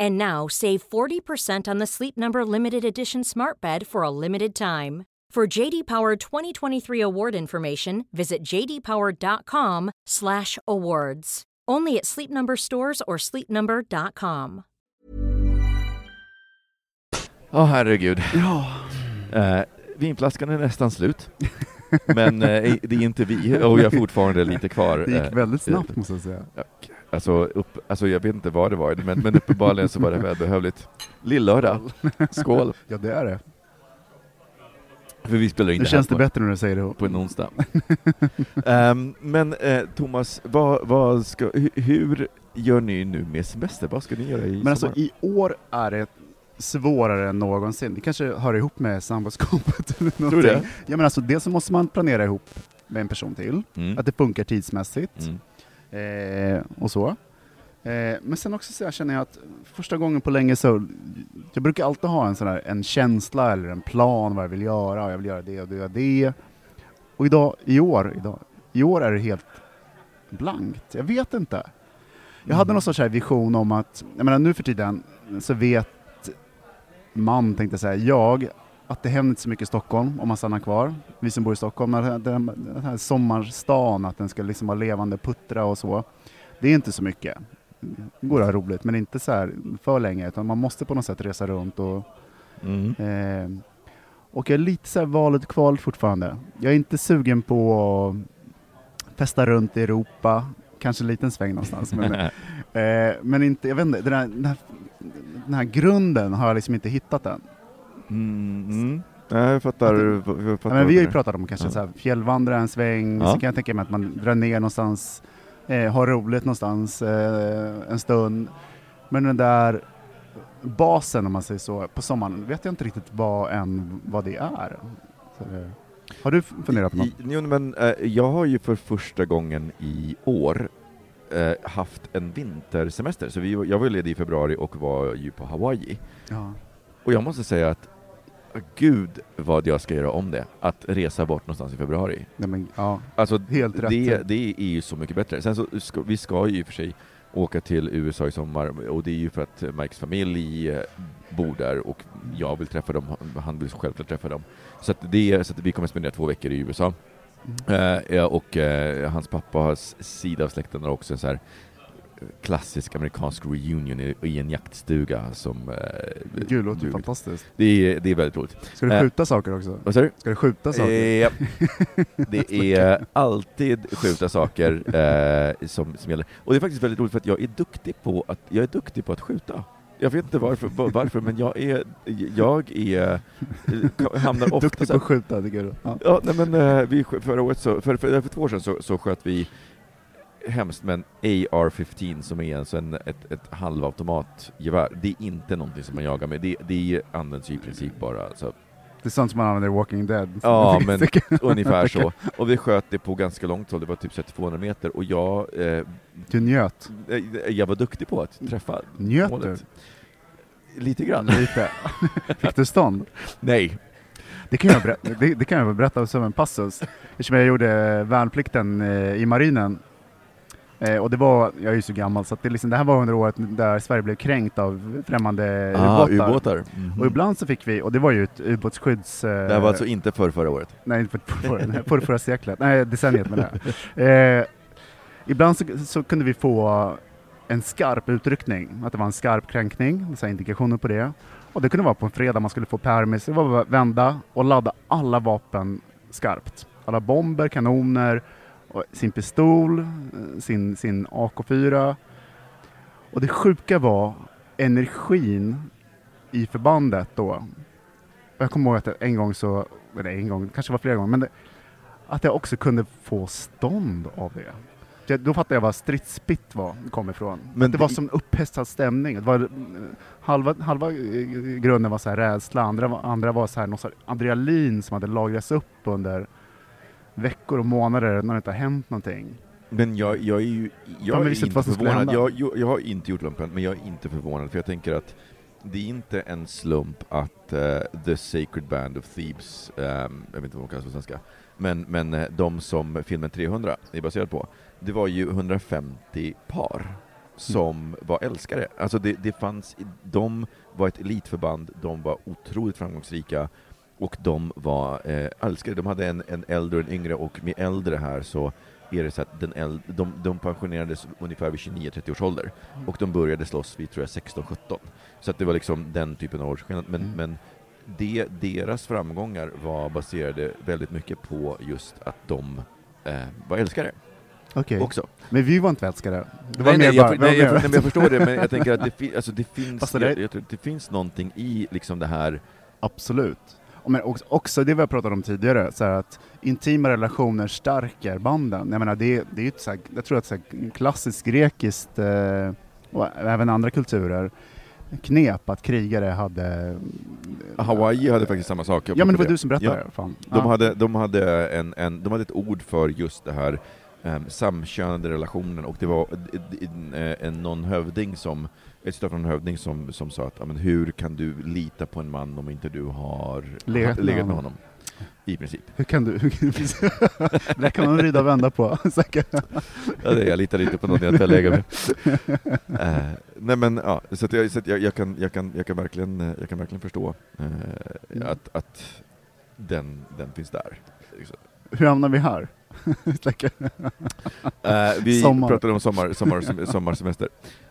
E: And now save 40% on the Sleep Number limited edition Smart Bed for a limited time. For JD Power 2023 award information, visit jdpower.com/awards. Only at Sleep Number stores or sleepnumber.com.
C: Ja, herregud.
D: Ja.
C: Eh, vinflaskan är nästan slut. Men eh, det är inte vi, och jag har fortfarande lite kvar.
D: Det gick
C: eh,
D: väldigt snabbt måste jag säga.
C: Alltså, upp, alltså jag vet inte vad det var, men, men uppenbarligen så var det välbehövligt. Lillördag, skål!
D: Ja det är det.
C: För vi spelar in det här
D: känns det bättre när du säger det.
C: på en onsdag. Ehm, men eh, Thomas, vad, vad ska, hu- hur gör ni nu med semester? Vad ska ni göra i
D: Men alltså
C: sommar?
D: i år är det svårare än någonsin. Det kanske hör ihop med samboskapet eller
C: Tror du
D: någonting.
C: det?
D: Ja men alltså dels så måste man planera ihop med en person till,
C: Mm.
D: att det funkar tidsmässigt
C: Mm.
D: Eh, och så. Eh, men sen också så känner jag att första gången på länge så, jag brukar alltid ha en sån här, en känsla eller en plan vad jag vill göra, och jag vill göra det och det och det. Och idag, i år, idag, i år är det helt blankt. Jag vet inte. Jag hade någon sorts här vision om att, jag menar nu för tiden så vet man, tänkte säga, jag, att det händer inte så mycket i Stockholm om man stannar kvar. Vi som bor i Stockholm, den här, den här sommarstan, att den ska liksom vara levande, puttra och så. Det är inte så mycket. Det går att ha roligt, men inte så här för länge, utan man måste på något sätt resa runt och
C: Mm.
D: Eh, och jag är lite så här valet kvalet fortfarande. Jag är inte sugen på att festa runt i Europa, kanske en liten sväng någonstans. men, eh, men inte, jag vet inte, den här, den, här, den här grunden har jag liksom inte hittat än.
C: Mm, mm. Nej, jag fattar.
D: Att
C: jag fattar
D: Ja,
C: vad
D: men vi har ju pratat om kanske
C: Ja.
D: så här, fjällvandra en sväng,
C: Ja.
D: så kan jag tänka mig att man drar ner någonstans, eh, har roligt någonstans eh, en stund. Men den där basen, om man säger så, på sommaren vet jag inte riktigt vad, än, vad det är. Så har du funderat på något?
C: Jo, men, eh, jag har ju för första gången i år eh, haft en vintersemester, så vi, jag var ledig i februari och var ju på Hawaii.
D: Ja.
C: Och jag måste säga att Gud vad jag ska göra om det, att resa bort någonstans i februari.
D: Nej, men, ja,
C: Alltså,
D: helt rätt.
C: det, det är ju så mycket bättre. Sen så ska, vi ska ju i och för sig åka till USA i sommar och det är ju för att Mikes familj eh, bor där och jag vill träffa dem, han vill självklart träffa dem. Så att, det, så att vi kommer spendera två veckor i USA.
D: Mm.
C: Eh, och eh, hans pappas sida av släkten har också en så här klassisk amerikansk reunion i, i en jaktstuga som... Eh,
D: Gud, låter ju fantastiskt.
C: det, är, det är väldigt roligt.
D: Ska du
C: Eh,
D: skjuta saker också?
C: Vad sa du?
D: Ska du skjuta saker?
C: Eh, ja. det är alltid skjuta saker eh, som, som gäller. Och det är faktiskt väldigt roligt för att jag är duktig på att, jag är duktig på att skjuta. Jag vet inte varför, varför men jag är, jag är, eh, hamnar ofta
D: Duktig på att skjuta, tycker du? Ja.
C: Ja, nej men eh, vi, förra året så, för, för, för två år sedan så, så sköt vi hemskt men AR-15 som är alltså en, ett, ett halvautomatgevär. Det är inte någonting som man jagar med, det, det används ju i princip bara alltså,
D: Det är sånt som man använder i Walking Dead.
C: Ja, men ungefär så. Och vi sköt det på ganska långt håll, det var typ så här 200 meter, och jag, eh,
D: Du njöt.
C: jag var duktig på att träffa
D: Njöt du?
C: målet. Lite grann.
D: Lite. Fick du stånd?
C: Nej.
D: Det kan jag berätta, det, det kan jag berätta som en passus. Eftersom jag gjorde värnplikten eh, i marinen. Eh, och det var, jag är ju så gammal, så det, liksom, det här var under året där Sverige blev kränkt av främmande
C: Ah,
D: ubåtar.
C: ubåtar. Mhm.
D: Och ibland så fick vi, och det var ju ett ubåtsskydds... Eh,
C: Det här var alltså inte för förra året?
D: Nej, inte för, för, för, förra seklet, nej decenniet menar jag. Eh, ibland så, så kunde vi få en skarp utryckning, att det var en skarp kränkning, så indikationer på det. Och det kunde vara på en fredag man skulle få permis, det var bara att vända och ladda alla vapen skarpt. Alla bomber, kanoner, sin pistol, sin, sin AK4. Och det sjuka var energin i förbandet då. Och Jag kommer ihåg att jag en gång så, eller en gång, kanske var flera gånger, men det, att jag också kunde få stånd av det. det då fattade jag vad stridsspitt var, kom ifrån.
C: Men
D: Men det, var
C: det-
D: som upphetsad stämning. Det var, halva, halva eh, grunden var så här rädsla, andra, var- andra var så här, någon sorts adrenalin som hade lagrats upp under veckor och månader när det inte har hänt någonting.
C: Men jag, jag är ju
D: Ja,
C: jag
D: men
C: är
D: inte
C: förvånad. Jag, jag, jag har inte gjort lumpen, men jag är inte förvånad, för jag tänker att det är inte en slump att eh, The Sacred Band of Thieves, ehm, jag vet inte vad de kallas på svenska, men, men eh, de som filmen 300 är baserad på, det var ju 150 par som var älskare. Alltså det, det fanns, de var ett elitförband, de var otroligt framgångsrika, och de var eh, älskare. De hade en, en äldre och en yngre, och med äldre här så är det så att den äldre, de, de pensionerades ungefär vid 29-30 års ålder, och de började slåss vid tror jag 16-17. Så att det var liksom den typen av årsskillnad. Men,
D: Mm.
C: men det, deras framgångar var baserade väldigt mycket på just att de eh, var älskare
D: Okej,
C: också.
D: men vi var inte älskare. Det var
C: nej,
D: mer
C: nej, jag,
D: bara,
C: nej, jag, men jag förstår det, men jag tänker att det, fi, alltså, det, finns,
D: Fast det
C: jag, jag det finns någonting i liksom det här
D: Absolut. Men också, också det vi har pratat om tidigare, så att intima relationer stärker banden. Jag menar, det, det är ju så här, jag tror att så här, klassiskt grekiskt, eh, och även andra kulturer, knep att krigare hade...
C: Hawaii hade faktiskt samma sak.
D: Ja men det var
C: apropå
D: du som berättade
C: Ja.
D: det. Fan.
C: De,
D: Ja.
C: hade, de, hade en, en, de hade ett ord för just det här um, samkönade relationen, och det var en, en, någon hövding som, ett citat från en hövding som, som sa att men hur kan du lita på en man om inte du har
D: Legat med
C: legat med
D: honom.
C: I princip.
D: Hur kan du? det kan man vrida och vända på.
C: Ja, det, jag litar inte på någon jag inte har legat med. Eh, nej men, ja, så, att jag, så att jag, jag, kan, jag, kan, jag, kan verkligen, eh, jag kan verkligen förstå eh, att, att den, den finns där. Liksom.
D: Hur hamnar vi här?
C: Eh, vi
D: Sommar.
C: pratade om sommar, sommar, sommarsemester.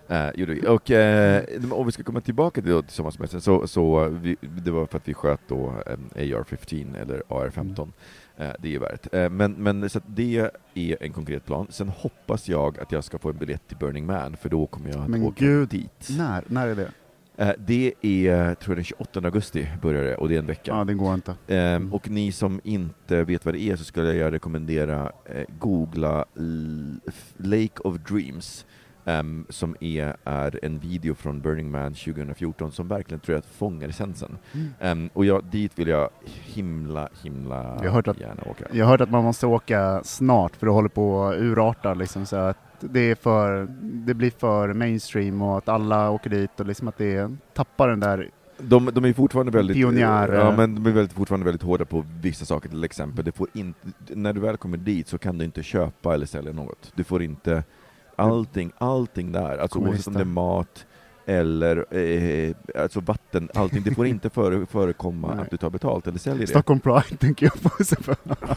C: Eh, gjorde vi. Och eh, om vi ska komma tillbaka till, då, till sommarsemestern, så, så vi, det var för att vi sköt då en AR-15 eller AR-15. Eh, det är värt. Eh, men men så det är en konkret plan. Sen hoppas jag att jag ska få en biljett till Burning Man, för då kommer jag att
D: Men
C: åka
D: gud.
C: dit.
D: När? När är det?
C: Eh, det är, tror jag, den 28 augusti börjar det, och det är en vecka.
D: Ja, det går inte.
C: Ehm, och ni som inte vet vad det är så skulle jag rekommendera eh, googla Lake of Dreams ehm, som är, är en video från Burning Man 2014 som verkligen tror jag fångar essensen. Ehm, och jag, dit vill jag himla, himla
D: Jag hört att-
C: gärna åka.
D: Jag har hört att man måste åka snart för det håller på att urarta liksom, så att det, för, det blir för mainstream och att alla åker dit och liksom att det tappar den där
C: De, de är fortfarande väldigt,
D: Pionjär,
C: ja, men de är väldigt, fortfarande väldigt hårda på vissa saker, till exempel, det får inte, när du väl kommer dit så kan du inte köpa eller sälja något. Du får inte allting, allting där, alltså oavsett om det är mat eller eh, alltså vatten, allting, det får inte före, förekomma
D: Nej.
C: att du tar betalt eller säljer det.
D: Stockholm Pride tänker jag på.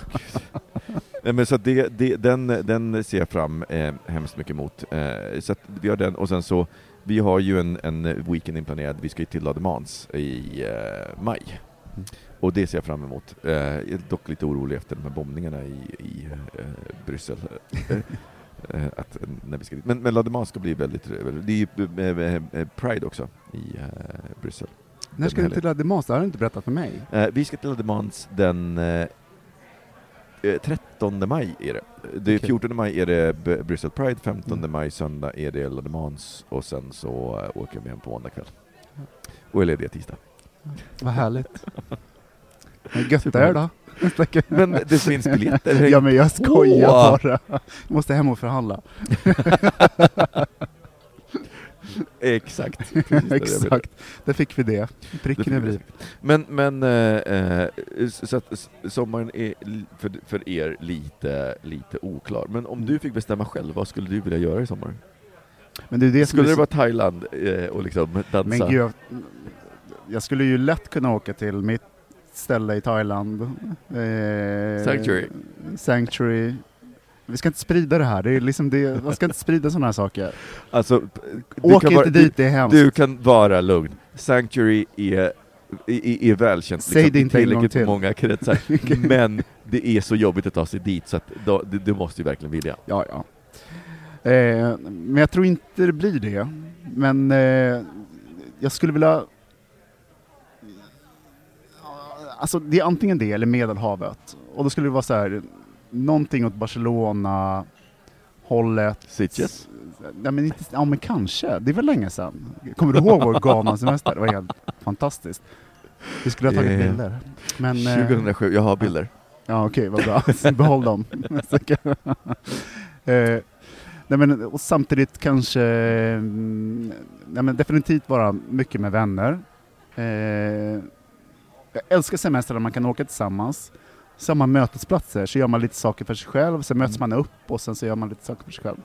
C: Nej, men så det, det, den, den ser jag fram eh, hemskt mycket emot. Eh, så vi har den, och sen så, vi har ju en, en weekend inplanerad, vi ska ju till Lademans i eh, maj.
D: Mm.
C: Och det ser jag fram emot. Eh, jag är dock lite orolig efter de här bombningarna i, i eh, Bryssel. Eh, eh, att, eh, när vi ska dit. Men, men Lademans ska bli väldigt, det är ju eh, eh, Pride också i eh, Bryssel.
D: När ska du till Lademans? Det har du inte berättat för mig.
C: Eh, vi ska till Lademans den eh, eh, 13 maj är det. det är
D: Okej.
C: 14 maj är det Bryssel Pride, 15
D: Mm.
C: maj söndag är det Lademans och sen så eh, åker vi hem på måndag kväll. Och är lediga tisdag.
D: Vad härligt. Gött är då.
C: Men det finns biljetter.
D: Ja men jag skojar
C: Åh!
D: bara. Jag måste hem och förhandla.
C: Exakt.
D: Exakt. Där fick vi det. Pricken bry.
C: Men, men eh, eh, så att sommaren är för, för er lite, lite oklar. Men om du fick bestämma själv, vad skulle du vilja göra i sommar?
D: Men det är det
C: Skulle det vara Thailand eh, och liksom dansa?
D: Men gud, jag, jag skulle ju lätt kunna åka till mitt ställe i Thailand. Eh,
C: Sanctuary.
D: Sanctuary. Vi ska inte sprida det här, det är liksom det, man ska inte sprida sådana här saker.
C: Alltså,
D: Åk inte
C: vara,
D: dit, det är hemskt.
C: Du, kan vara lugn. Sanctuary är, är, är välkänt
D: Säg det
C: i
D: inte
C: tillräckligt
D: till.
C: många kretsar, men det är så jobbigt att ta sig dit så att då, du, du måste ju verkligen vilja.
D: Ja, ja. Eh, men jag tror inte det blir det. Men eh, jag skulle vilja... Alltså det är antingen det eller Medelhavet. Och då skulle det vara så här, någonting åt Barcelona, hållet.
C: Sitges?
D: Ja men, inte, ja men kanske, det är väl länge sedan. Kommer du ihåg vår Ghana-semester? Det var helt fantastiskt. Vi skulle ha tagit
C: Eh,
D: bilder. Men, eh,
C: 2007, jag har bilder.
D: Ja okej, vad bra. Behåll dem. eh, nej, men, och samtidigt kanske, mm, nej, men definitivt vara mycket med vänner. Eh, jag älskar semester där man kan åka tillsammans. Så har man mötesplatser, så gör man lite saker för sig själv, sen möts man upp och sen så gör man lite saker för sig själv.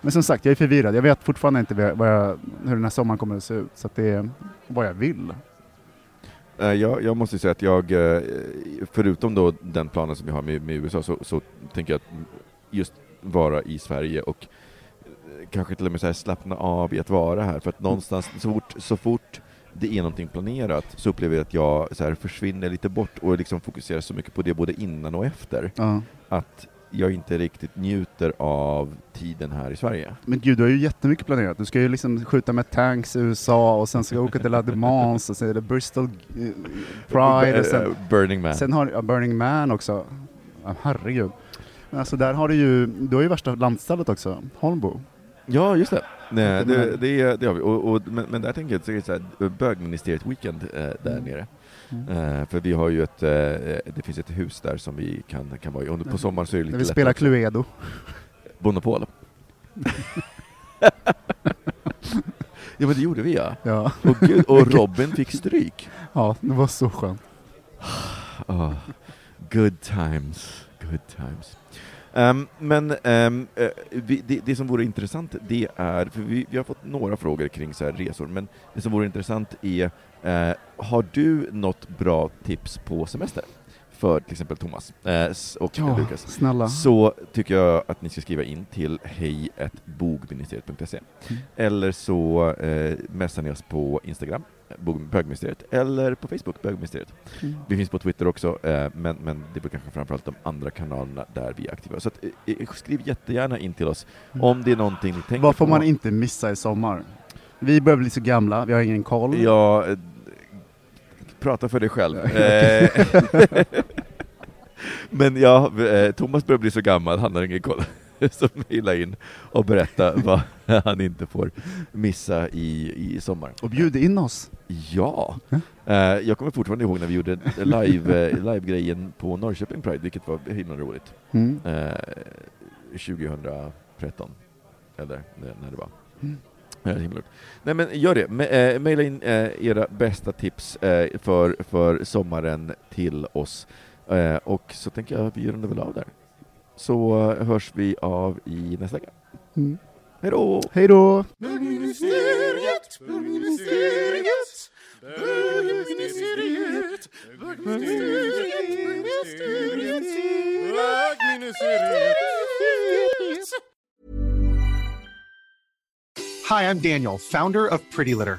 D: Men som sagt, jag är förvirrad. Jag vet fortfarande inte vad jag, hur den här sommaren kommer att se ut, så att det är vad jag vill.
C: Eh, jag, jag måste säga att jag, eh, förutom då den planen som jag har med, med USA, så, så tänker jag att just vara i Sverige och eh, kanske till och med så här slappna av i att vara här, för att någonstans, så fort, så fort det är någonting planerat så upplever jag att jag så här försvinner lite bort och liksom fokuserar så mycket på det både innan och efter,
D: Ja.
C: att jag inte riktigt njuter av tiden här i Sverige.
D: Men gud, du har ju jättemycket planerat. Du ska ju liksom skjuta med tanks i USA och sen ska du åka till La Mans och sen är det Bristol eh, Pride och sen,
C: Eh, Burning Man.
D: sen har du ja, Burning Man också. Ja, herregud. Men alltså där har du ju, du har ju värsta landstället också, Holmbo.
C: Ja, just det. Nej, det, det, det har vi. Och, och, men, men där tänker jag det är så här, bögministeriet weekend eh, där
D: Mm.
C: nere.
D: Mm.
C: Eh, för vi har ju ett, eh, det finns ett hus där som vi kan, kan vara i. Och på sommaren så är det lite
D: När vi
C: lättare
D: spelar
C: också.
D: Cluedo.
C: Monopol. ja men det gjorde vi ja.
D: Ja.
C: Och, gud, och Robin fick stryk.
D: ja, det var så skönt.
C: Ah. Good times, good times. Ehm, men eh, vi, det, det som vore intressant, det är, för vi, vi har fått några frågor kring så här resor, men det som vore intressant är, eh, har du något bra tips på semester? För till exempel Thomas eh, och
D: Ja,
C: Lukas.
D: snälla.
C: Så tycker jag att ni ska skriva in till hej.bogministeriet.se
D: Mm.
C: eller så eh, messar ni oss på Instagram, bögministeriet, eller på Facebook, bögministeriet.
D: Mm.
C: Vi finns på Twitter också, eh, men, men det är kanske framförallt de andra kanalerna där vi är aktiva. Så att, eh, skriv jättegärna in till oss om det är någonting ni tänker
D: Vad får
C: på.
D: man inte missa i sommar? Vi börjar bli så gamla, vi har ingen koll.
C: Ja, eh, prata för dig själv. Eh, Men ja, eh, Thomas börjar bli så gammal, han har ingen koll. Så mejla in och berätta vad han inte får missa i, i sommar.
D: Och bjud in oss.
C: Ja, eh, jag kommer fortfarande ihåg när vi gjorde live, eh, live-grejen på Norrköping Pride, vilket var himla roligt.
D: Mm.
C: Eh, 2013, eller när, det var.
D: Mm.
C: Himla. Nej men gör det, eh, maila in eh, era bästa tips eh, för, för sommaren till oss. Eh, och så tänker jag att vi rundar väl av där. Så hörs vi av i nästa vecka.
D: Mm.
C: Hej då!
D: Hej då!
B: Bögministeriet, bögministeriet, bögministeriet, bögministeriet.
F: Hi, I'm Daniel, founder of Pretty Litter.